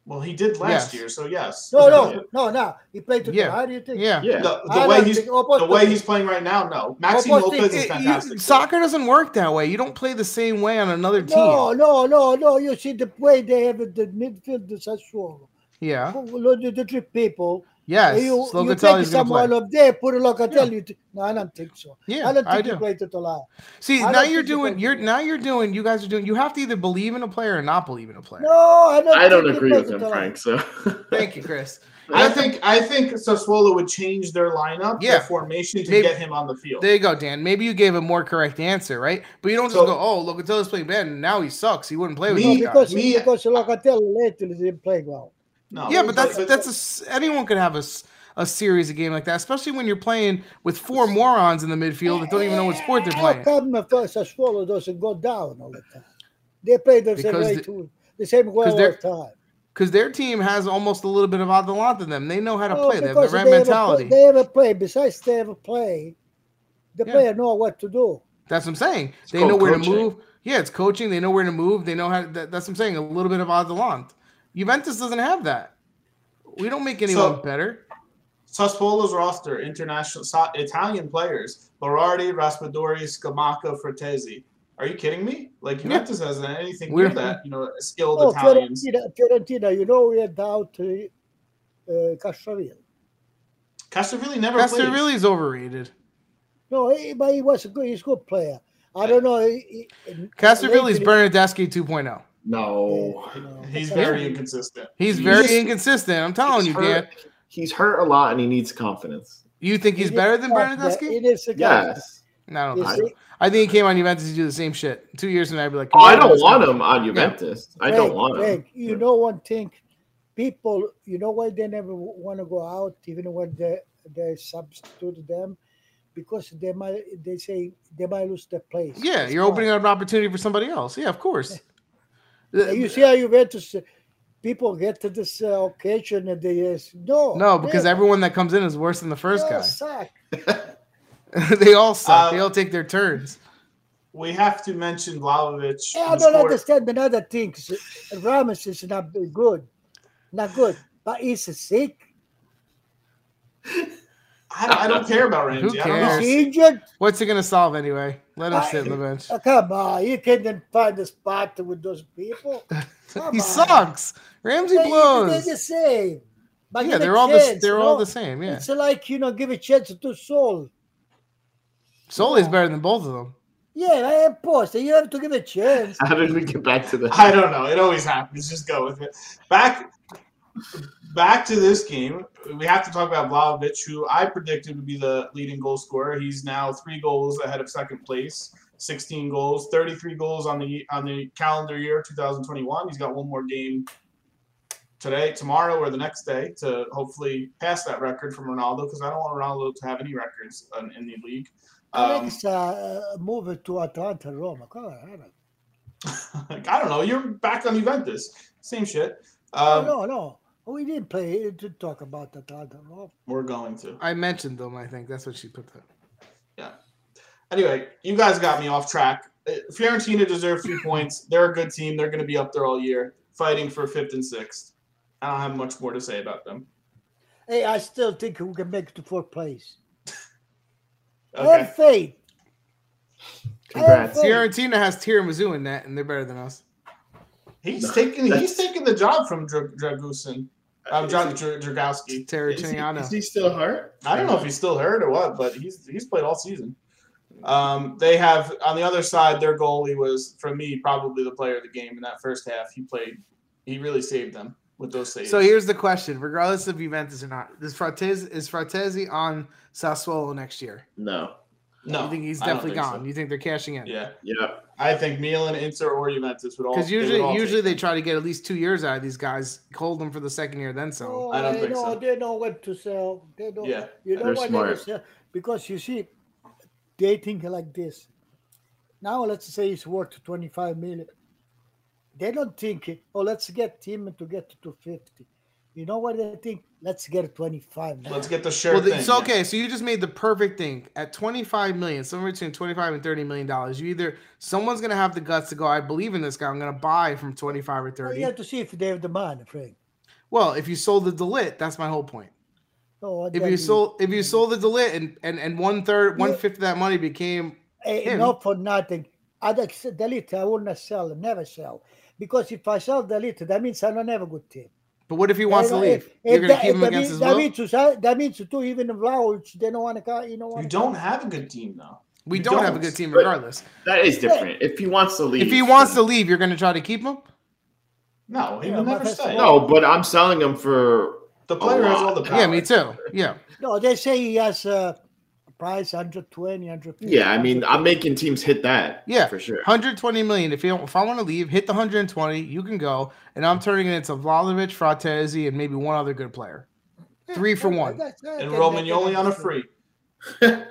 Well, he did last yes. year, so yes. No, no, no, no. He played to yeah. How do you think? Yeah, yeah. The, the way he's the way he's playing right now, no. Maxime Lopez is fantastic. You, soccer doesn't work that way. You don't play the same way on another team. No, no, no, no. You see the way they have the midfield, the Sassuolo. Yeah. The, the three people. Yes, you, you take someone up there, put a Locatelli. Yeah. No, I don't think so. Yeah, I don't think I do. play titular. See, I now you're doing. You're now you're doing. You guys are doing. You have to either believe in a player or not believe in a player. No, I don't. I don't agree with him, Frank. So thank you, Chris. I think I think Sassuolo would change their lineup, yeah. their formation to Maybe, get him on the field. There you go, Dan. Maybe you gave a more correct answer, right? But you don't just so, go, "Oh, Locatelli's playing bad, and now he sucks. He wouldn't play with me." No, because me, because Locatelli lately didn't play well. No, yeah, but that's but, that's a, anyone could have a a series, a game like that, especially when you're playing with four morons in the midfield that don't even know what sport they're playing. How come Sassuolo doesn't go down all the time? They play the same way too, the same way all the time. Because their team has almost a little bit of Atalanta in them. They know how to play. They have the right they mentality. Ever play, they ever play. Besides, they ever play. The yeah. player know what to do. That's what I'm saying. It's they know where coaching. to move. Yeah, it's coaching. They know where to move. They know how. To, that, that's what I'm saying. A little bit of Atalanta. Juventus doesn't have that. We don't make anyone so, better. Sassuolo's roster, international Italian players: Berardi, Raspadori, Scamacca, Frattesi. Are you kidding me? Like Juventus yeah. hasn't anything with that. You know, skilled oh, Italians. Fiorentina, Fiorentina, you know, we had out uh, uh, Castrovilli. Castrovilli never. Castrovilli is overrated. No, he, but he was a good. He's a good player. I don't know. He, Castrovilli is Bernardeschi 2.0. No, he's very inconsistent. He's, he's very inconsistent. I'm telling you, Dan he's hurt a lot and he needs confidence. You think he's better than Bernardeschi? It is. Yes. No, I don't think I think he came on Juventus to do the same shit. Two years and I'd be like, oh, I don't want him on Juventus. Yeah. I don't want him. you know one thing, people, you know why they never want to go out, even when they they substitute them, because they might they say they might lose their place. Yeah, you're opening up an opportunity for somebody else. Yeah, of course. you see how Juventus people get to this uh, occasion and they say, no. No, because everyone that comes in is worse than the first guy. Suck. they all suck. Uh, they all take their turns. We have to mention Vlahovic. Yeah, I don't understand another thing. Ramos is not good. Not good. But he's sick. I, I don't care about Ramsey. Who cares? injured? What's he going to solve anyway? Let him sit on the bench. Oh, come on, you can't find a spot with those people. he on. sucks. Ramsey they, blows. They're the same. But yeah, they're all chance, the, they're all the same. Yeah, it's like you know, give a chance to Soulé. Soulé is better than both of them. Yeah, I am post. You have to give a chance. How did we get back to that? I don't know. It always happens. Just go with it. Back back to this game. We have to talk about Vlahovic, who I predicted would be the leading goal scorer. He's now three goals ahead of second place. 16 goals, 33 goals on the on the calendar year 2021. He's got one more game today, tomorrow, or the next day to hopefully pass that record from Ronaldo because I don't want Ronaldo to have any records in, in the league. Um, Alex uh, move to Atalanta, Roma. I don't know. You're back on Juventus. Same shit. Um, no, no, no. We didn't play to talk about Atalanta. Roma. We're going to. I mentioned them. I think that's what she put there. Yeah. Anyway, you guys got me off track. Uh, Fiorentina deserve three points. They're a good team. They're going to be up there all year, fighting for fifth and sixth. I don't have much more to say about them. Hey, I still think we can make it to fourth place. Okay. Have faith. Congrats. Fiorentina has tiramisu in that, and they're better than us. He's no, taking he's taking the job from Dra- Dragusin. Um, John Dragowski. Terraciniano. Is, is he still hurt? I don't know if he's still hurt or what, but he's he's played all season. Um, they have on the other side, their goalie was, for me, probably the player of the game in that first half. He played, he really saved them with those saves. So here's the question: regardless of Juventus or not, is Frattesi is Frattesi on Sassuolo next year? No. No, you think he's definitely think gone. So. You think they're cashing in? Yeah, yeah. I think Milan, Inter, or Juventus would all because usually all usually they try to get at least two years out of these guys, hold them for the second year, then sell. Oh, I don't think know, so. They know what to sell. They know. Yeah, you know what smart. they sell because you see, they think like this. Now let's say it's worth twenty five million. They don't think, oh, let's get him to get to 50. You know what I think? Let's get 25. Now. Let's get the shirt. Well, thing, so okay, so you just made the perfect thing at 25 million, somewhere between 25 and 30 million dollars. You either someone's gonna have the guts to go, I believe in this guy, I'm gonna buy from 25 or 30. Well, you have to see if they have demand, Frank. Well, if you sold the de Ligt, that's my whole point. Oh, if you sold if you sold the de Ligt and and and one third, one fifth of that money became hey, him. not for nothing. I'd de Ligt, I wouldn't sell, never sell. Because if I sell de Ligt, that means I don't have a good team. But what if he wants to leave? Eh, you're eh, going to keep eh, him against his that will? Means to, that means to even Vlahovic, they don't want to. You know, you don't have a good team though. We don't, don't, have a good team regardless. That is different. If he wants to leave, if he wants to leave, you're going to try to keep him. No, he yeah, will never stay. No, but I'm selling him for the player has all the power. Yeah, me too. Yeah. No, they say he has. Uh, price 120 150 yeah i mean i'm making teams hit that yeah for sure. 120 million. If you if i want to leave hit the 120 you can go. And i'm turning it into Vlahovic, Frattesi, and maybe one other good player. Three for one. and romagnoli on a free.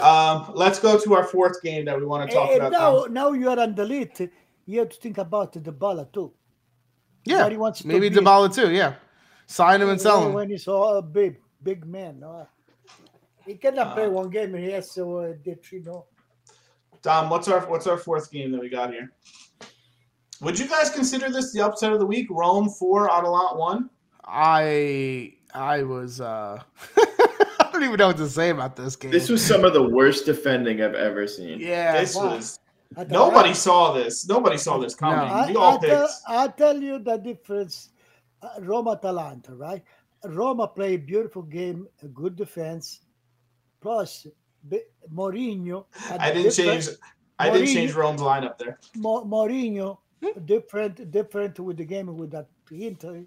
Um, let's go to our fourth game that we want to talk and about. now now you are on the lead you have to think about the Dybala too. Yeah he wants maybe the Dybala too yeah. Sign him and sell him. when he's all a big big man no? He cannot uh, play one game and he has to uh, get three no. Dom, what's our what's our fourth game that we got here? Would you guys consider this the upset of the week? Rome four, Atalanta one. I I was uh I don't even know what to say about this game. This was some of the worst defending I've ever seen. Yeah, this was. Nobody saw this. Nobody saw this coming. No. We all I, tell, I tell you the difference. Uh, Roma Atalanta, right? Roma played beautiful game, a good defense, Plus, Mourinho. I didn't change. I didn't change Rome's lineup there. Mourinho, hmm? different, different with the game with that Inter.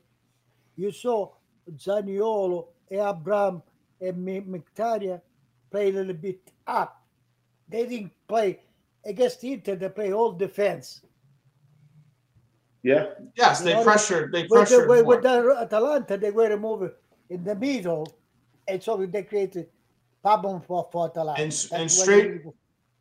You saw Zaniolo, Abraham, and Mkhitaryan play a little bit up. They didn't play against Inter. They play all defense. Yeah. Yes, they you know, pressured. They pressured. With, the, with the Atalanta, they were moving in the middle, and so they created problem for for Atalanta. And, and straight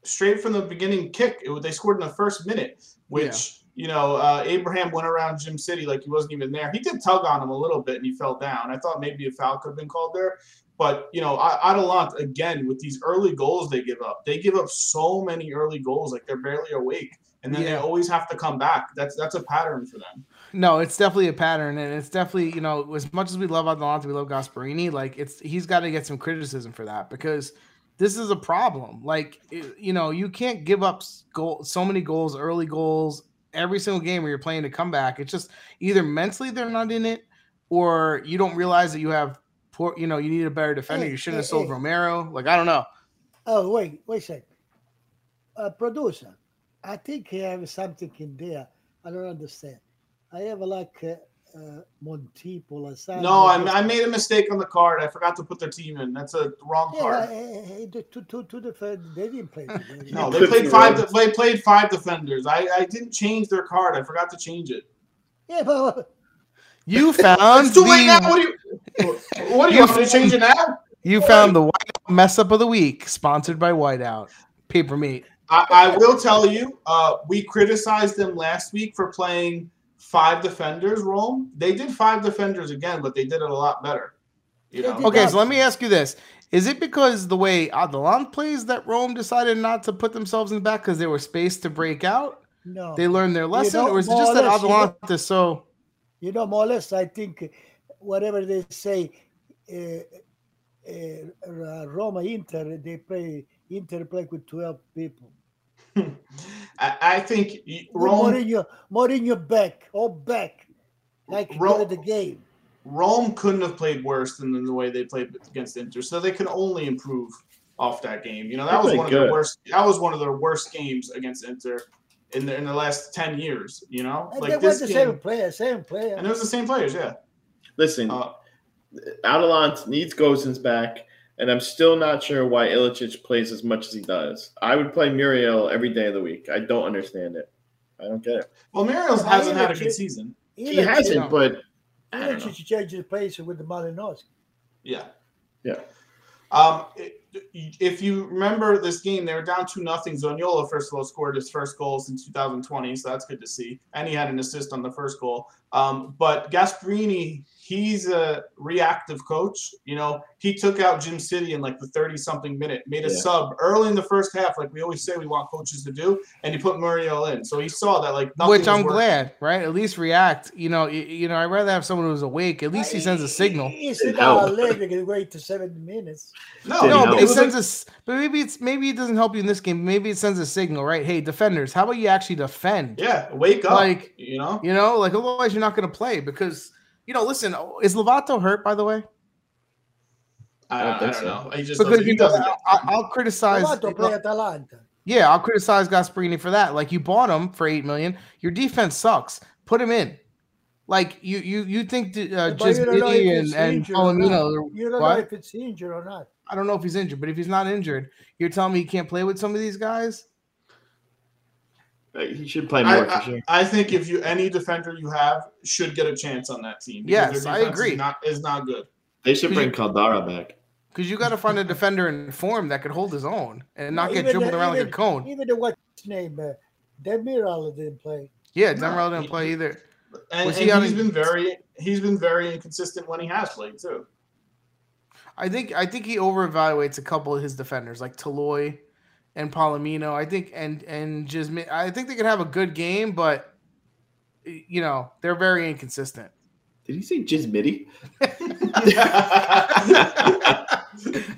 straight from the beginning kick, it, they scored in the first minute, which. Yeah. You know, uh, Abraham went around Jim City like he wasn't even there. He did tug on him a little bit and he fell down. I thought maybe a foul could have been called there, But you know, Atalanta again with these early goals they give up. They give up so many early goals, like they're barely awake, and then yeah. they always have to come back. That's that's a pattern for them. No, it's definitely a pattern, and it's definitely you know as much as we love Atalanta, we love Gasperini. Like it's he's got to get some criticism for that because this is a problem. Like you know you can't give up goal so many goals, early goals every single game where you're playing to come back. It's just either mentally they're not in it, or you don't realize that you have poor. You know you need a better defender. Hey, you shouldn't hey, have sold hey. Romero. Like I don't know. Oh wait, wait a second. Uh, producer, I think he has something in there. I don't understand. I have a like uh, uh, Montipo No, I, I made a mistake on the card. I forgot to put their team in. That's a wrong yeah, card. Uh, to, to, to defend, they didn't play. no, they played five. They played five defenders. I, I didn't change their card. I forgot to change it. Yeah, but you found it's too the, late now. What do you? What do you, you want to change it now? You found the white mess up of the week, sponsored by Whiteout Paper Meat. I, I will tell you, uh, we criticized them last week for playing five defenders, Rome. They did five defenders again, but they did it a lot better. You know? Okay, so let me ask you this. Is it because the way Adelan plays that Rome decided not to put themselves in the back because they were spaced to break out? No. They learned their lesson, you know, or is it just that Adelan you know, is so? You know, more or less, I think whatever they say, uh, uh, Roma Inter, they play Inter play with twelve people. I, think Rome more in your more in your back, all back, like Rome, the game. Rome couldn't have played worse than the way they played against Inter, so they can only improve off that game. You know, that was one good. of their worst. That was one of their worst games against Inter in the in the last ten years. You know, and like this the game, same player, same player, and it was the same players. Yeah. Listen, uh, Atalanta needs Gosens back and I'm still not sure why Ilicic plays as much as he does. I would play Muriel every day of the week. I don't understand it. I don't get it. Well, Muriel hasn't had a good season. He hasn't, but Ilicic changed the place with the Malinovskyi. Yeah. Yeah. Um, if you remember this game, they were down two nothing. Zaniolo first of all scored his first goals in 2020, so that's good to see, and he had an assist on the first goal. Um, but Gasperini he's a reactive coach. You know, he took out Jim City in like the 30 something minute, made a yeah. sub early in the first half, like we always say we want coaches to do, and he put Muriel in. So he saw that like Which I'm glad, right? At least react. You know, you, you know, I'd rather have someone who's awake. At least he sends a signal. He's not can wait to seven minutes. No, no, but it sends us but maybe it's maybe it doesn't help you in this game. Maybe it sends a signal, right? Hey, defenders, how about you actually defend? Yeah, wake up. Like you know, you know, like otherwise you're not gonna play because you know, listen, is Lovato hurt by the way? I don't, I don't so. know. He just because he doesn't. I, will criticize. Lovato play Atalanta. Yeah, I'll criticize Gasperini for that. Like you bought him for eight million. Your defense sucks. Put him in. Like you, you, you think uh, Gismini and and Palomino. You don't what? know if it's injured or not. I don't know if he's injured, but if he's not injured, you're telling me he can't play with some of these guys? He should play more I, for sure. I, think if you any defender you have should get a chance on that team. Yes, I agree. Is not, is not good. They should bring Caldara back. Because you got to find a defender in form that could hold his own and not get dribbled the, around even, like a cone. Even the what's name, uh, Demiral didn't play. Yeah, Demiral didn't play either. And, and he has been very he's been very inconsistent when he has played too. I think I think he over evaluates a couple of his defenders like Toloi and Palomino. I think and and just I think they could have a good game, but you know they're very inconsistent. Did he say Jizmitty?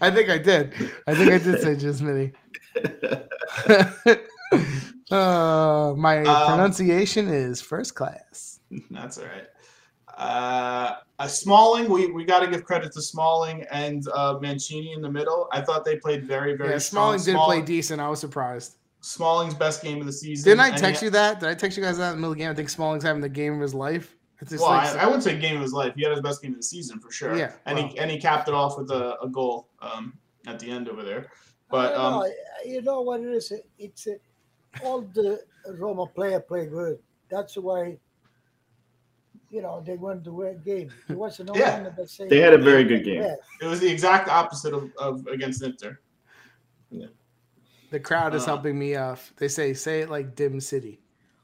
I think I did. I think I did say Jizmitty. uh, my um, pronunciation is first class. That's all right. Uh, uh, Smalling, we, we got to give credit to Smalling and uh, Mancini in the middle. I thought they played very, very yeah, Smalling did Smalling, play decent. I was surprised. Smalling's best game of the season. Didn't I text he, you that? Did I text you guys that in the middle of the game? I think Smalling's having the game of his life. well, like, I, I, wouldn't say game of his life. He had his best game of the season for sure. Yeah, and well. he and he capped it off with a, a goal um, at the end over there. But um, know, you know what it is? It's uh, all the Roma player play good. That's why you know, they won the game. There wasn't no yeah. one that say they had a very good game. It was the exact opposite of, of against Inter. Yeah. The crowd is uh, helping me off. They say say it like Dim City.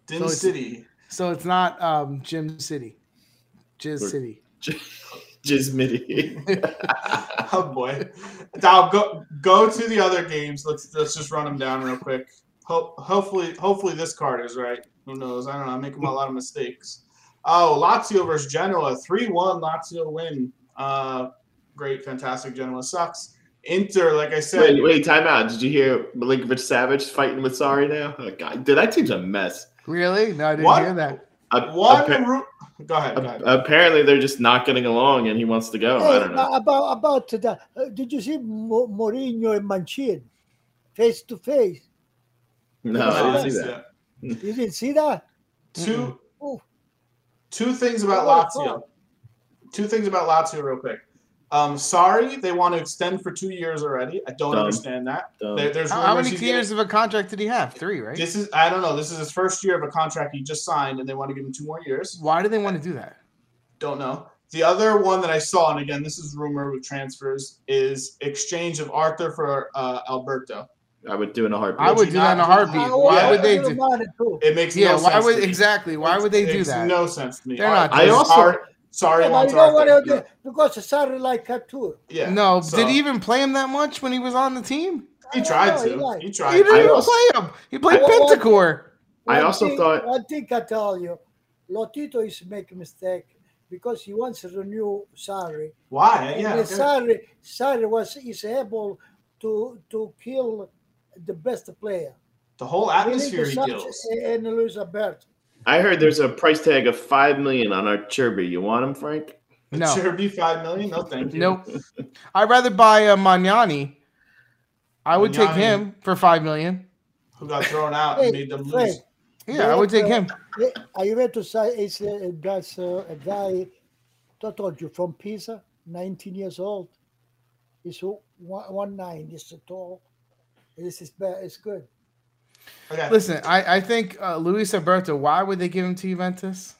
Dim so City. So it's not um Jim City. Jizz City. Jizmity. oh boy. Now go go to the other games. Let's let's just run them down real quick. Ho- hopefully hopefully this card is right. Who knows? I don't know. I'm making a lot of mistakes. Oh, Lazio versus Genoa, three one Lazio win. Uh, great, fantastic. Genoa sucks. Inter, like I said. Wait, wait, time out. Did you hear Milinkovic Savic fighting with Sarri now? Oh, God, dude, that team's a mess. Really? No, I didn't What? hear that. Uh, One. appa- ru- go ahead. Go ahead. apparently, they're just not getting along, and he wants to go. I don't know. About about that, uh, did you see Mo- Mourinho and Manchin face to face? No, No, I didn't see that. Yeah. You didn't see that? Two Ooh. Two things about Lazio. Two things about Lazio, real quick. Um, Sarri, they want to extend for two years already. I don't Dumb. understand that. There- there's How, how many years getting- of a contract did he have? Three, right? This is I don't know. This is his first year of a contract he just signed, and they want to give him two more years. Why do they want to do that? Don't know. The other one that I saw, and again, this is rumor with transfers, is exchange of Arthur for uh, Alberto. I would do in a heartbeat. I would do that in a not- heartwheat. I Why yeah. would they do? it too. It makes Yeah, no why sense. would to me. exactly? Why Makes- would they do that? No sense to me. They're not Ar- I also- sorry, sorry Yeah, but you know what? Arthur. they- Because Sarri like that too. Yeah. no, so- did he even play him that much when he was on the team? He tried No, to. he like- He He didn't I even also- play him. He played I- Bentancur. I also thing- thought- one thing I tell you, Lotito is making mistake because he wants to renew Sarri. Why? And Yeah. the okay. Sarri, Sarri was is able to to kill the best player. The whole atmosphere he search kills. And Luis Alberto. I heard there's a price tag of five million on our Chirby. You want him, Frank? No. Should five million? No, thank you. Nope. I'd rather buy a Magnani. I would take him for five million. Who got thrown out Hey, and made them Frank, lose? Yeah, I would take him. Are you ready to say it's uh, that's uh, a guy I told you from Pisa, 19 years old. He's one, one nine. He's tall. This is bad. It's good. Okay. Listen, I, I think uh, Luis Alberto. Why would they give him to Juventus?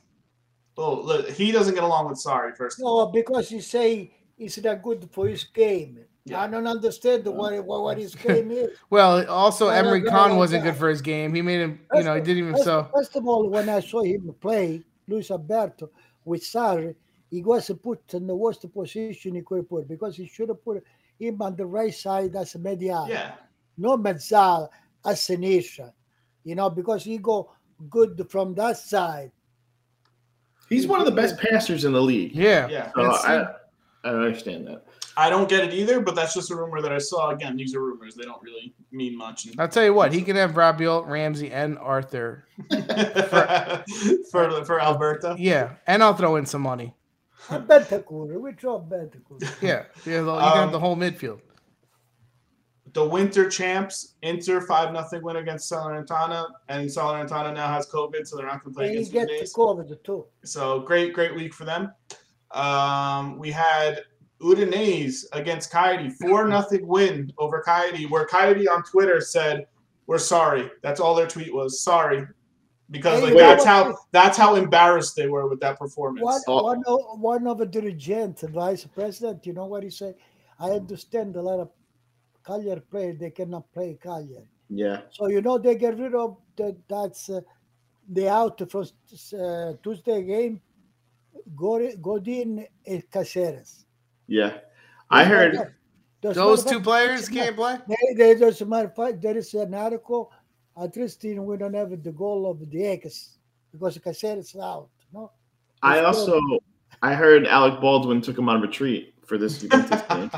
Well, look, he doesn't get along with Sarri first. No, because he say it's not good for his game. Yeah. I don't understand what, what what his game is. Well, also No, no, Emre Can wasn't no. good for his game. He made him, you know, he didn't even First, so. first of all, when I saw him play Luis Alberto with Sarri, he was put in the worst position he could put because he should have put him on the right side as a media. Yeah. No mezzala as sinistra. You know, because he go good from that side. He's one of the best passers in the league. Yeah, Yeah. So I, I don't understand that. I don't get it either, but that's just a rumor that I saw. Again, these are rumors. They don't really mean much. I'll tell you what, he can have Rabiot, Ramsey, and Arthur. for for for Alberta. Yeah, and I'll throw in some money. And Bentancur, we drop Bentancur. Yeah, yeah, you can have Um, the whole midfield. The winter champs, Inter five nothing win against Salernitana, and Salernitana now has COVID, so they're not going to play And against get the Udinese. COVID too. So great, great week for them. Um, we had Udinese against Cagliari, four nothing win over Cagliari, where Cagliari on Twitter said, "We're sorry." That's all their tweet was. Sorry, because Hey, like that's how that's how embarrassed they were with that performance. One, Oh. one, of, one of the dirigent, the vice president, you know what he said? I understand a lot of Cagliari players, they cannot play Cagliari. Yeah. So, you know, they get rid of the, that's uh, the out from uh, Tuesday game, Gor- Godin and Caceres. Yeah. I heard Those two players can't play. They, they, there's a matter of fact, there is an article, at least in, we don't have the goal of the X because Caceres is out. No? I It's also I heard Alec Baldwin took him on retreat for this Juventus game.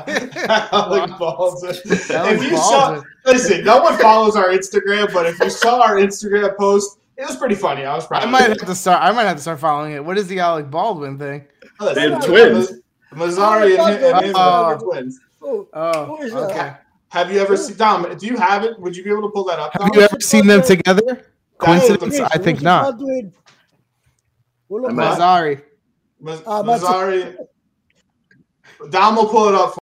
Alec Baldwin. Alec If you saw, Baldwin. listen, no one follows our Instagram, but if you saw our Instagram post, it was pretty funny. I was proud. I of might it. have to start. I might have to start following it. What is the Alec Baldwin thing? Listen, They have twins. Mazzari and, and his Oh. brother are twins. Oh, Oh, Who is that? okay. Have you ever seen Dom? Do you have it? Would you be able to pull that up? Have Dom? you ever seen them together? Coincidence? I think not. Well, look, I'm not- Mazzari. Maz- Ah, Mazz- Mazzari. Dom will pull it up. For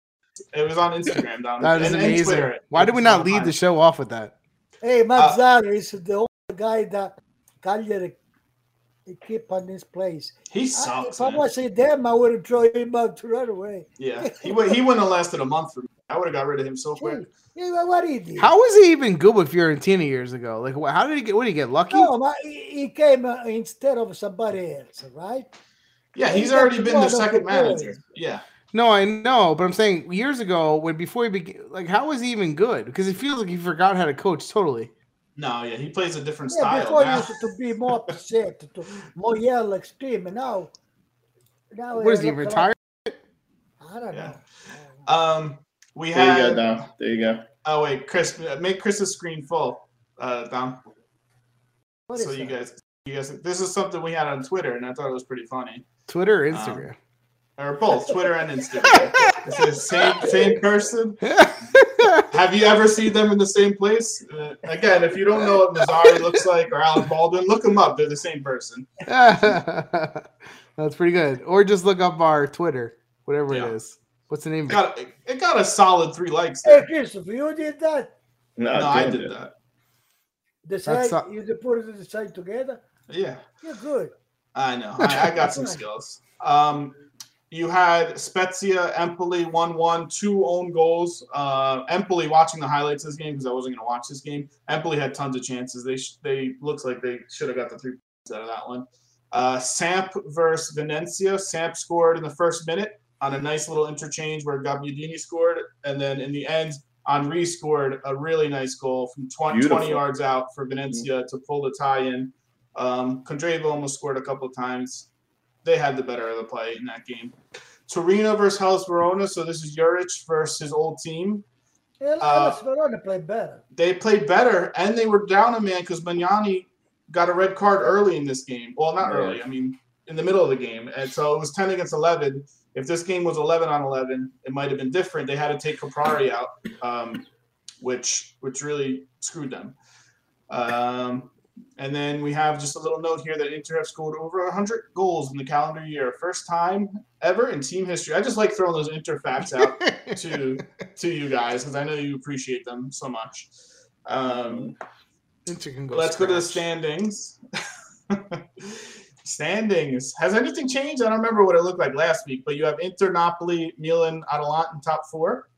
it was on Instagram. Dom. That is and, and amazing. Twitter. Why did we not on lead the show off with that? Hey, Mazzari is the only guy that Cagliari keep on this place. He I, sucks. if I man. was a them, I would have thrown him out to run away. Yeah, he would. He wouldn't have lasted a month for me. I would have got rid of him so quick. Gee, yeah, what he did? How was he even good with Fiorentina years ago? Like, how did he get? What did he get lucky? No, ma- he he came uh, instead of somebody else, right? Yeah, he's already been the second manager. Yeah. No, I know, but I'm saying years ago, when before he began, like, how was he even good? Because it feels like he forgot how to coach totally. No, yeah, he plays a different yeah, style. Before now. used to be more upset, to more yell, extreme, and now, now what is he retired? I don't yeah. know. Um, we there have. There you go, Dom. There you go. Oh wait, Chris, make Chris's screen full, uh, Dom. What so you that? guys, you guys, this is something we had on Twitter, and I thought it was pretty funny. Twitter or um, Instagram? Um, or both Twitter and Instagram. it's the same same person. Have you ever seen them in the same place? Uh, again, if you don't know what Mazzari looks like or Alec Baldwin, look them up. They're the same person. That's pretty good. Or just look up our Twitter, whatever yeah. it is. What's the name? It got, it, it got a solid three likes. There. Hey, Christopher, you did that? No, no I did that. The site, you put it the site together? Yeah. You're good. I know. I, I got some skills. Um, you had Spezia, Empoli 1 1, two own goals. Uh, Empoli, watching the highlights of this game because I wasn't going to watch this game. Empoli had tons of chances. They sh- they looks like they should have got the three points out of that one. Uh, Samp versus Venezia. Samp scored in the first minute on a nice little interchange where Gabbiadini scored. And then in the end, Henry scored a really nice goal from 20, 20 yards out for Venezia mm-hmm. to pull the tie in. Um, Candreva almost scored a couple of times they had the better of the play in that game. Torino versus Hellas Verona. So this is Juric versus his old team. Yeah, Hellas uh, Verona played better. They played better, and they were down a man because Magnani got a red card early in this game. Well, not yeah. early. I mean, in the middle of the game, and so it was ten against eleven. If this game was eleven on eleven, it might have been different. They had to take Caprari out, um, which which really screwed them. Um, and then we have just a little note here that Inter have scored over 100 goals in the calendar year. First time ever in team history. I just like throwing those Inter facts out to to you guys because I know you appreciate them so much. Um, Inter can go let's scratch. go to the standings. standings. Has anything changed? I don't remember what it looked like last week, but you have Inter, Napoli, Milan, Atalanta in top four.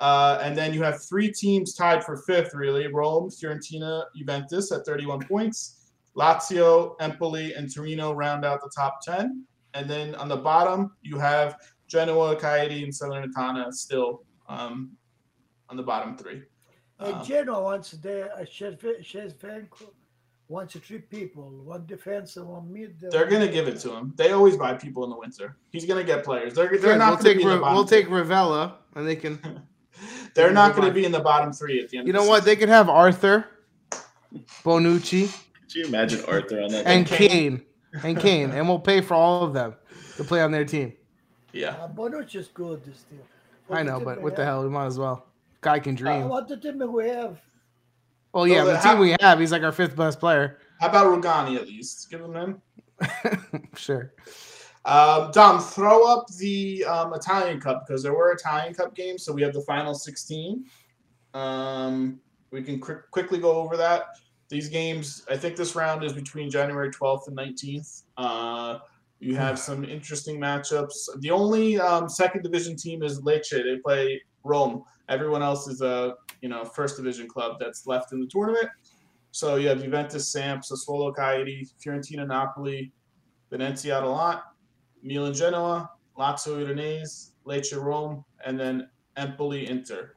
Uh, and then you have three teams tied for fifth, really Rome, Fiorentina, Juventus at 31 points. Lazio, Empoli, and Torino round out the top 10. And then on the bottom, you have Genoa, Cagliari, and Salernitana still um, on the bottom three. And um, Genoa wants their uh, Shevchenko wants three people, one defense and one mid. They're gonna give it to him. They always buy people in the winter. He's gonna get players. They're, they're not. We'll take we'll take Rovella, and they can. They're not going to be in the bottom three at the end. You know what? They could have Arthur, Bonucci. Could you imagine Arthur on that? And Kean. and Kean, and we'll pay for all of them to play on their team. Yeah, uh, Bonucci's good this team. I know, but what the hell? We might as well. Guy can uh, dream. Uh, what the team we have? Well, yeah, the team we have, he's like our fifth best player. How about Rugani at least? Give him him. sure. Uh, Dom, throw up the um, Italian Cup because there were Italian Cup games, so we have the final 16. Um, we can qu- quickly go over that. These games, I think this round is between January 12th and 19th. Uh, you have some interesting matchups. The only um, second division team is Lecce. They play Rome. Everyone else is a you know first division club that's left in the tournament. So you have Juventus, Samp, Sassuolo, Cagliari, Fiorentina, Napoli, Venezia, Atalanta, Milan Genoa, Lazio Udinese, Lecce Rome, and then Empoli Inter.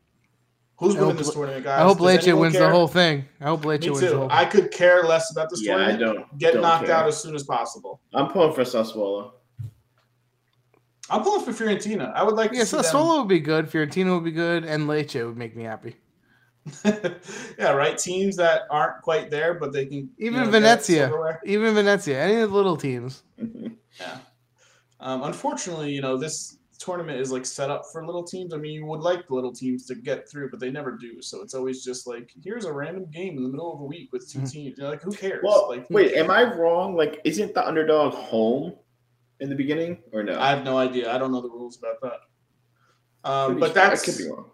Who's winning this tournament, guys? I hope Does Lecce wins care? the whole thing. I hope Lecce Me wins too. the whole I could care less about this yeah, tournament. I don't. Get don't knocked care. out as soon as possible. I'm pulling for Sassuolo. I'm pulling for Fiorentina. I would like yeah, Sassuolo would be good. Fiorentina would be good, and Lecce would make me happy. yeah, right. Teams that aren't quite there, but they can even you know, Venezia, even Venezia, any of the little teams. yeah. Um, unfortunately, you know, this tournament is like set up for little teams. I mean, you would like the little teams to get through, but they never do. So it's always just like, here's a random game in the middle of a week with 2 mm-hmm. teams. You're like, who cares? Well, like, wait, am I wrong? Like, isn't the underdog home in the beginning or no? I have no idea. I don't know the rules about that. Um, but that's I could be wrong.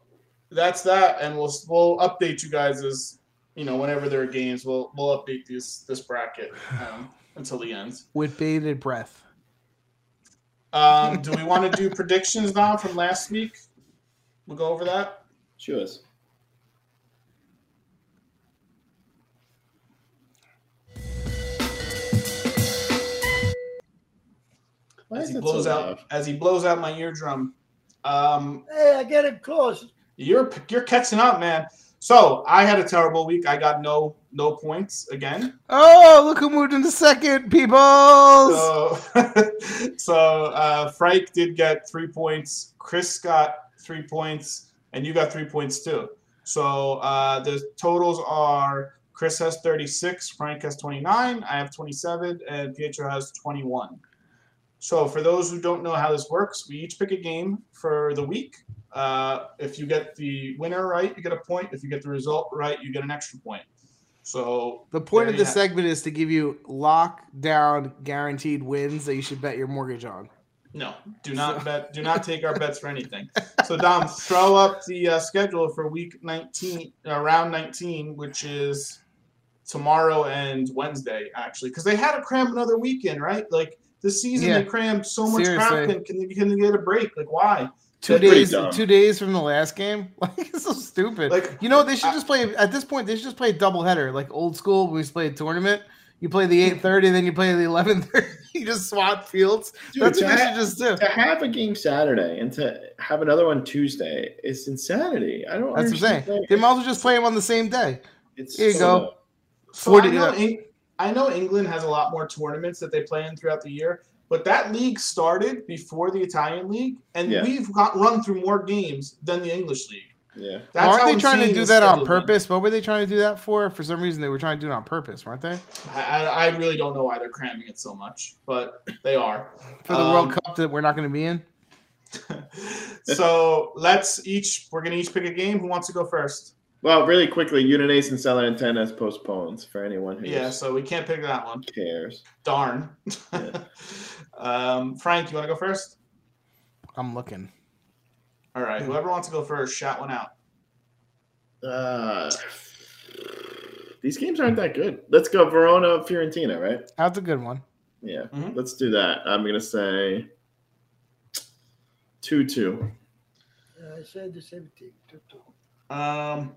That's that, and we'll we'll update you guys as you know whenever there are games. We'll we'll update this this bracket um, until the end with bated breath. Um, do we want to do predictions now from last week? We'll go over that. Sure. as he blows so out as he blows out my eardrum. Um, hey, I get it close. You're you're catching up, man. So I had a terrible week. I got no no points again. Oh, look who moved into second, people. So, so uh, Frank did get three points. Chris got three points, and you got three points too. So uh, the totals are Chris has 36, Frank has 29, I have 27, and Pietro has 21. So for those who don't know how this works, we each pick a game for the week. Uh, if you get the winner right, you get a point. If you get the result right, you get an extra point. So the point of this segment is to give you lockdown guaranteed wins that you should bet your mortgage on. No, do not bet. Do not take our bets for anything. So Dom, throw up the uh, schedule for week 19, uh, round 19, which is tomorrow and Wednesday, actually, because they had to cram another weekend, right? Like this season, yeah. they crammed so much Seriously. crap. And can they, can they get a break? Like why? Two That's days, two days from the last game. Like it's so stupid. Like you know, they should I, just play at this point. They should just play a double header, like old school. When we used to play a tournament. You play the eight thirty, then you play the eleven thirty. You just swap fields. Dude, That's what they should just do. To have a game Saturday and to have another one Tuesday is insanity. I don't. That's what I'm saying. They might as well just play them on the same day. It's Here you so, go. So 40, I, know I know England has a lot more tournaments that they play in throughout the year. But that league started before the Italian league, and yeah. we've got run through more games than the English league. Yeah, That's aren't they trying to do that on purpose? What were they trying to do that for? For some reason, they were trying to do it on purpose, weren't they? I, I really don't know why they're cramming it so much, but they are for the um, World Cup that we're not going to be in. so let's each we're going to each pick a game. Who wants to go first? Well, really quickly, Udinese and Salernitana has postponed for anyone who yeah, so we can't pick that one. Cares? Darn. Yeah. um, Frank, you want to go first? I'm looking. All right, whoever wants to go first, shout one out. Uh, these games aren't that good. Let's go Verona Fiorentina, right? That's a good one. Yeah, mm-hmm. let's do that. I'm gonna say two two. I said the same thing. Two two. Um,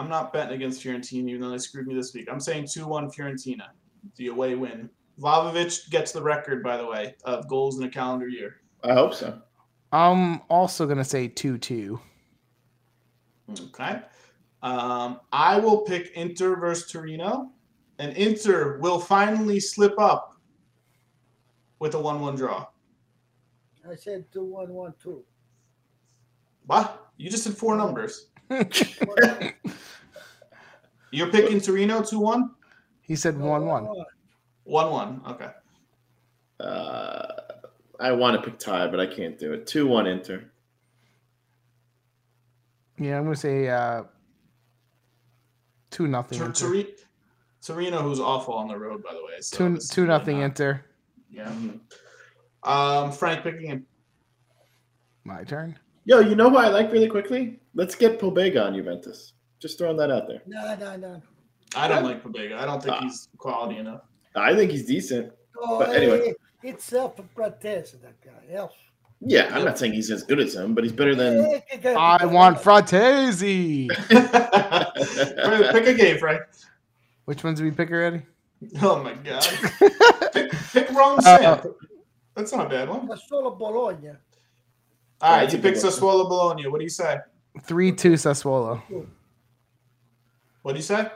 I'm not betting against Fiorentina, even though they screwed me this week. I'm saying 2 1 Fiorentina, the away win. Vlahovic gets the record, by the way, of goals in a calendar year. I hope so. I'm also going to say 2 2. Okay. Um, I will pick Inter versus Torino, and Inter will finally slip up with a 1 1 draw. I said 2 1 1 2. What? You just said four numbers. You're picking Torino 2 1? He said 1 1. 1 1. Okay. Uh, I want to pick tie, but I can't do it. 2 1 Inter. Yeah, I'm going to say uh, 2 nothing. Tor- Tor- Torino, who's awful on the road, by the way. So 2 two nothing not... Inter. Yeah. Um, Frank picking him. My turn. Yo, you know who I like really quickly? Let's get Pobega on Juventus. Just throwing that out there. No, no, no. I don't like Pobega. I don't think uh, he's quality enough. I think he's decent. Oh, but anyway, it's self-protest that guy. Else. Yeah, I'm not saying he's as good as him, but he's better than. I want Frattesi. pick a game, Frank. Which ones do we pick already? Oh my god! pick, pick wrong uh, That's not a bad one. Solo Bologna. All right, you pick Sassuolo Bologna. What do you say? Three two Sassuolo. What do you say?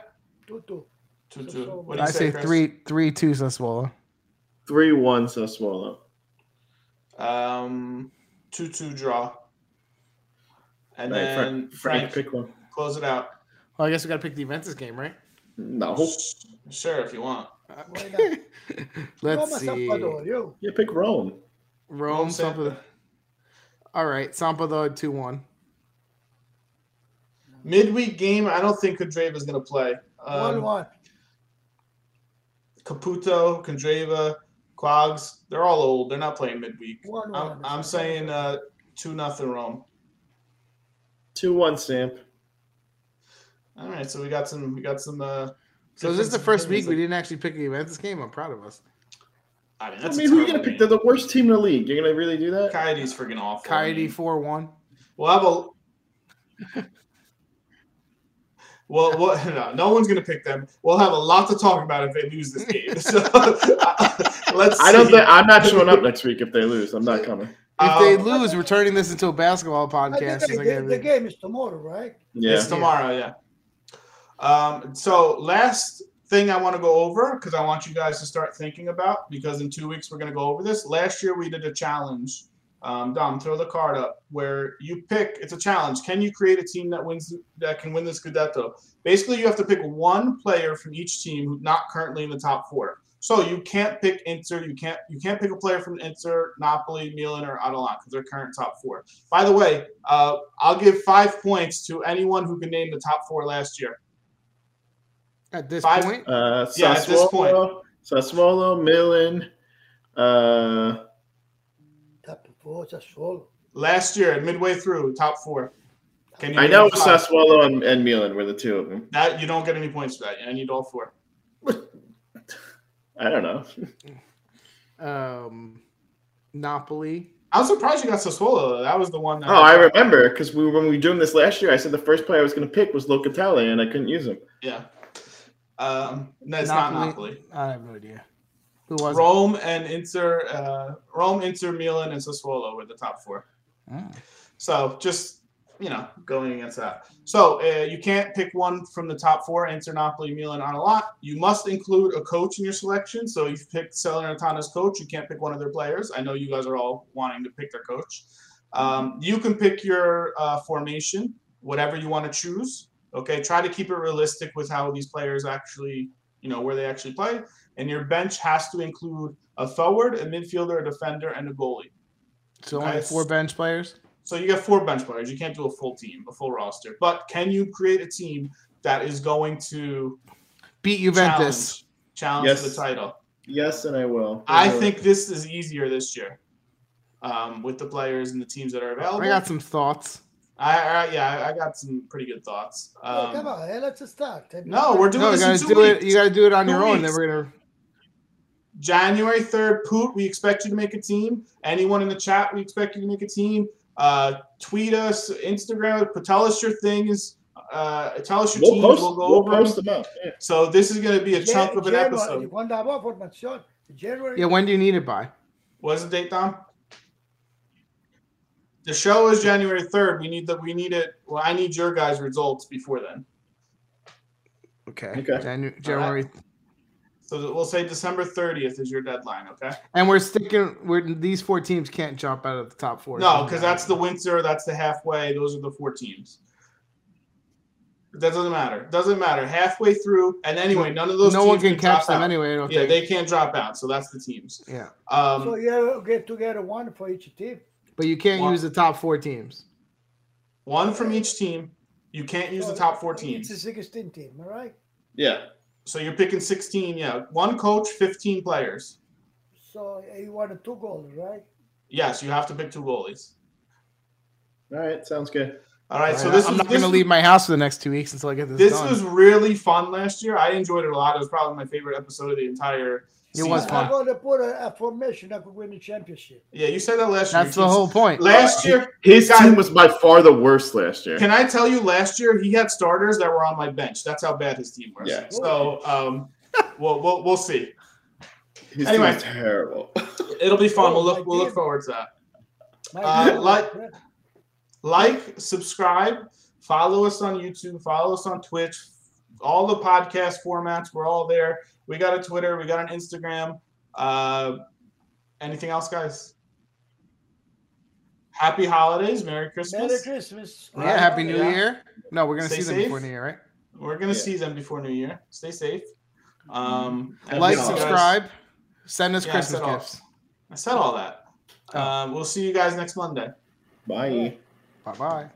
Two two. Two two. What do you I say, say three three two Sassuolo. Three one Sassuolo. Um, two two draw. And right, then Frank, Frank, pick one. Close it out. Well, I guess we got to pick the Juventus game, right? No. Sure, if you want. Let's see. Yeah, pick Rome. Rome, Rome something. All right, Sampdoria two one. Midweek game, I don't think Candreva is going to play. Um, one one. Caputo, Candreva, Quags, they're all old. They're not playing midweek. One, one. I'm, I'm saying uh, two nothing Rome. Two one Samp. All right, so we got some. We got some. Uh, so is this the first week we didn't actually pick the Juventus game? I'm proud of us. I mean, I mean who are you going to pick? They're the worst team in the league. You're going to really do that? Cagliari's freaking awful. Coyote 4 1. We'll have a. Well, well no, no one's going to pick them. We'll have a lot to talk about if they lose this game. So let's. I don't. Think, I'm not showing up next week if they lose. I'm not coming. If um, they lose, we're turning this into a basketball podcast. The, the, the, game is tomorrow, right? Yeah, it's tomorrow. Yeah. Um, so last thing I want to go over because I want you guys to start thinking about because in two weeks we're going to go over this. Last year we did a challenge. Um, Dom, throw the card up where you pick. It's a challenge. Can you create a team that wins that can win this Scudetto? Basically, you have to pick one player from each team who's not currently in the top four. So you can't pick Inter, you can't you can't pick a player from Inter, Napoli, Milan, or Atalanta because they're current top four. By the way, uh, I'll give five points to anyone who can name the top four last year. At this five, point, uh, yeah, at this point, Sassuolo, Milan. Uh, top four, Sassuolo. Last year, midway through, top four. Can you I know Sassuolo and, and Milan were the two of them. That you don't get any points for that. I need all four. I don't know. um, Napoli. I was surprised you got Sassuolo. That was the one. That oh, I, I remember because we when we were doing this last year, I said the first player I was going to pick was Locatelli, and I couldn't use him. Yeah. Um, no, it's Napoli. not Napoli. I have no idea. Who was Rome it? and Inter? Uh, Rome, Inter, Milan, and Sassuolo were the top four. Oh. So just you know, going against that. So uh, you can't pick one from the top four, Inter, Napoli, Milan, Atalanta. You must include a coach in your selection. So you've picked Salernitana's coach. You can't pick one of their players. I know you guys are all wanting to pick their coach. Um, you can pick your uh, formation, whatever you want to choose. Okay, try to keep it realistic with how these players actually, you know, where they actually play. And your bench has to include a forward, a midfielder, a defender, and a goalie. So okay? only four bench players. So you get four bench players. You can't do a full team, a full roster. But can you create a team that is going to beat Juventus, challenge, challenge yes. the title? Yes, and I will. I, I think this is easier this year um, with the players and the teams that are available. I got some thoughts. I, I yeah, I got some pretty good thoughts. Um, oh, come on, hey, let's just start. No, we're doing no, this you gotta do weeks. it. You got to do it on two your own. Then we're gonna. January third, Poot. We expect you to make a team. Anyone in the chat, we expect you to make a team. Uh, tweet us, Instagram, tell us your things. Uh, tell us your we'll teams. Post, we'll go we'll over post them. Up. Yeah. So this is going to be a chunk of an episode. January. Yeah, when do you need it by? What's the date, Tom? The show is January third. We need that. we need it. Well, I need your guys' results before then. Okay. Okay. Janu- January right. So we'll say December 30th is your deadline, okay? And we're sticking. We're these four teams can't jump out of the top four. No, because that's the winter. That's the halfway. Those are the four teams. That doesn't matter. Doesn't matter. Halfway through, and anyway, none of those. No one can, catch them out. anyway. yeah, think. they can't drop out. So that's the teams. Yeah. Um, so you get together one for each team. But you can't one. use the top four teams. One from each team. You can't use so the top four teams. It's a 16 team, all right? Yeah. So you're picking 16, yeah. One coach, 15 players. So eh, you wanted two goalies, right? Yes, you have to pick two goalies. All right, sounds good. All right, All right so this I'm was, not going to leave my house for the next two weeks until I get this. This done. was really fun last year. I enjoyed it a lot. It was probably my favorite episode of the entire it was fun. I'm going to put a, a, formation that could win the championship. Yeah, you said that last year. That's the whole point. Last year, his team was by far the worst last year. Can I tell you, last year he had starters that were on my bench. That's how bad his team was. Yeah. So, um, we'll, we'll, we'll see. His anyway, terrible. It'll be fun. We'll look we'll look forward to that. Uh, like, like, subscribe, follow us on YouTube, follow us on Twitch, all the podcast formats. We're all there. We got a Twitter. We got an Instagram. Uh, anything else, guys? Happy holidays. Merry Christmas. Merry Christmas. Yeah, Happy New yeah. Year. No, we're going to see them before New Year, right? We're going to yeah. see them before New Year. Stay safe. Um, like, subscribe, guys. send us yeah, Christmas I gifts. All, I said all that. Oh. Um, we'll see you guys next Monday. Bye. Bye bye.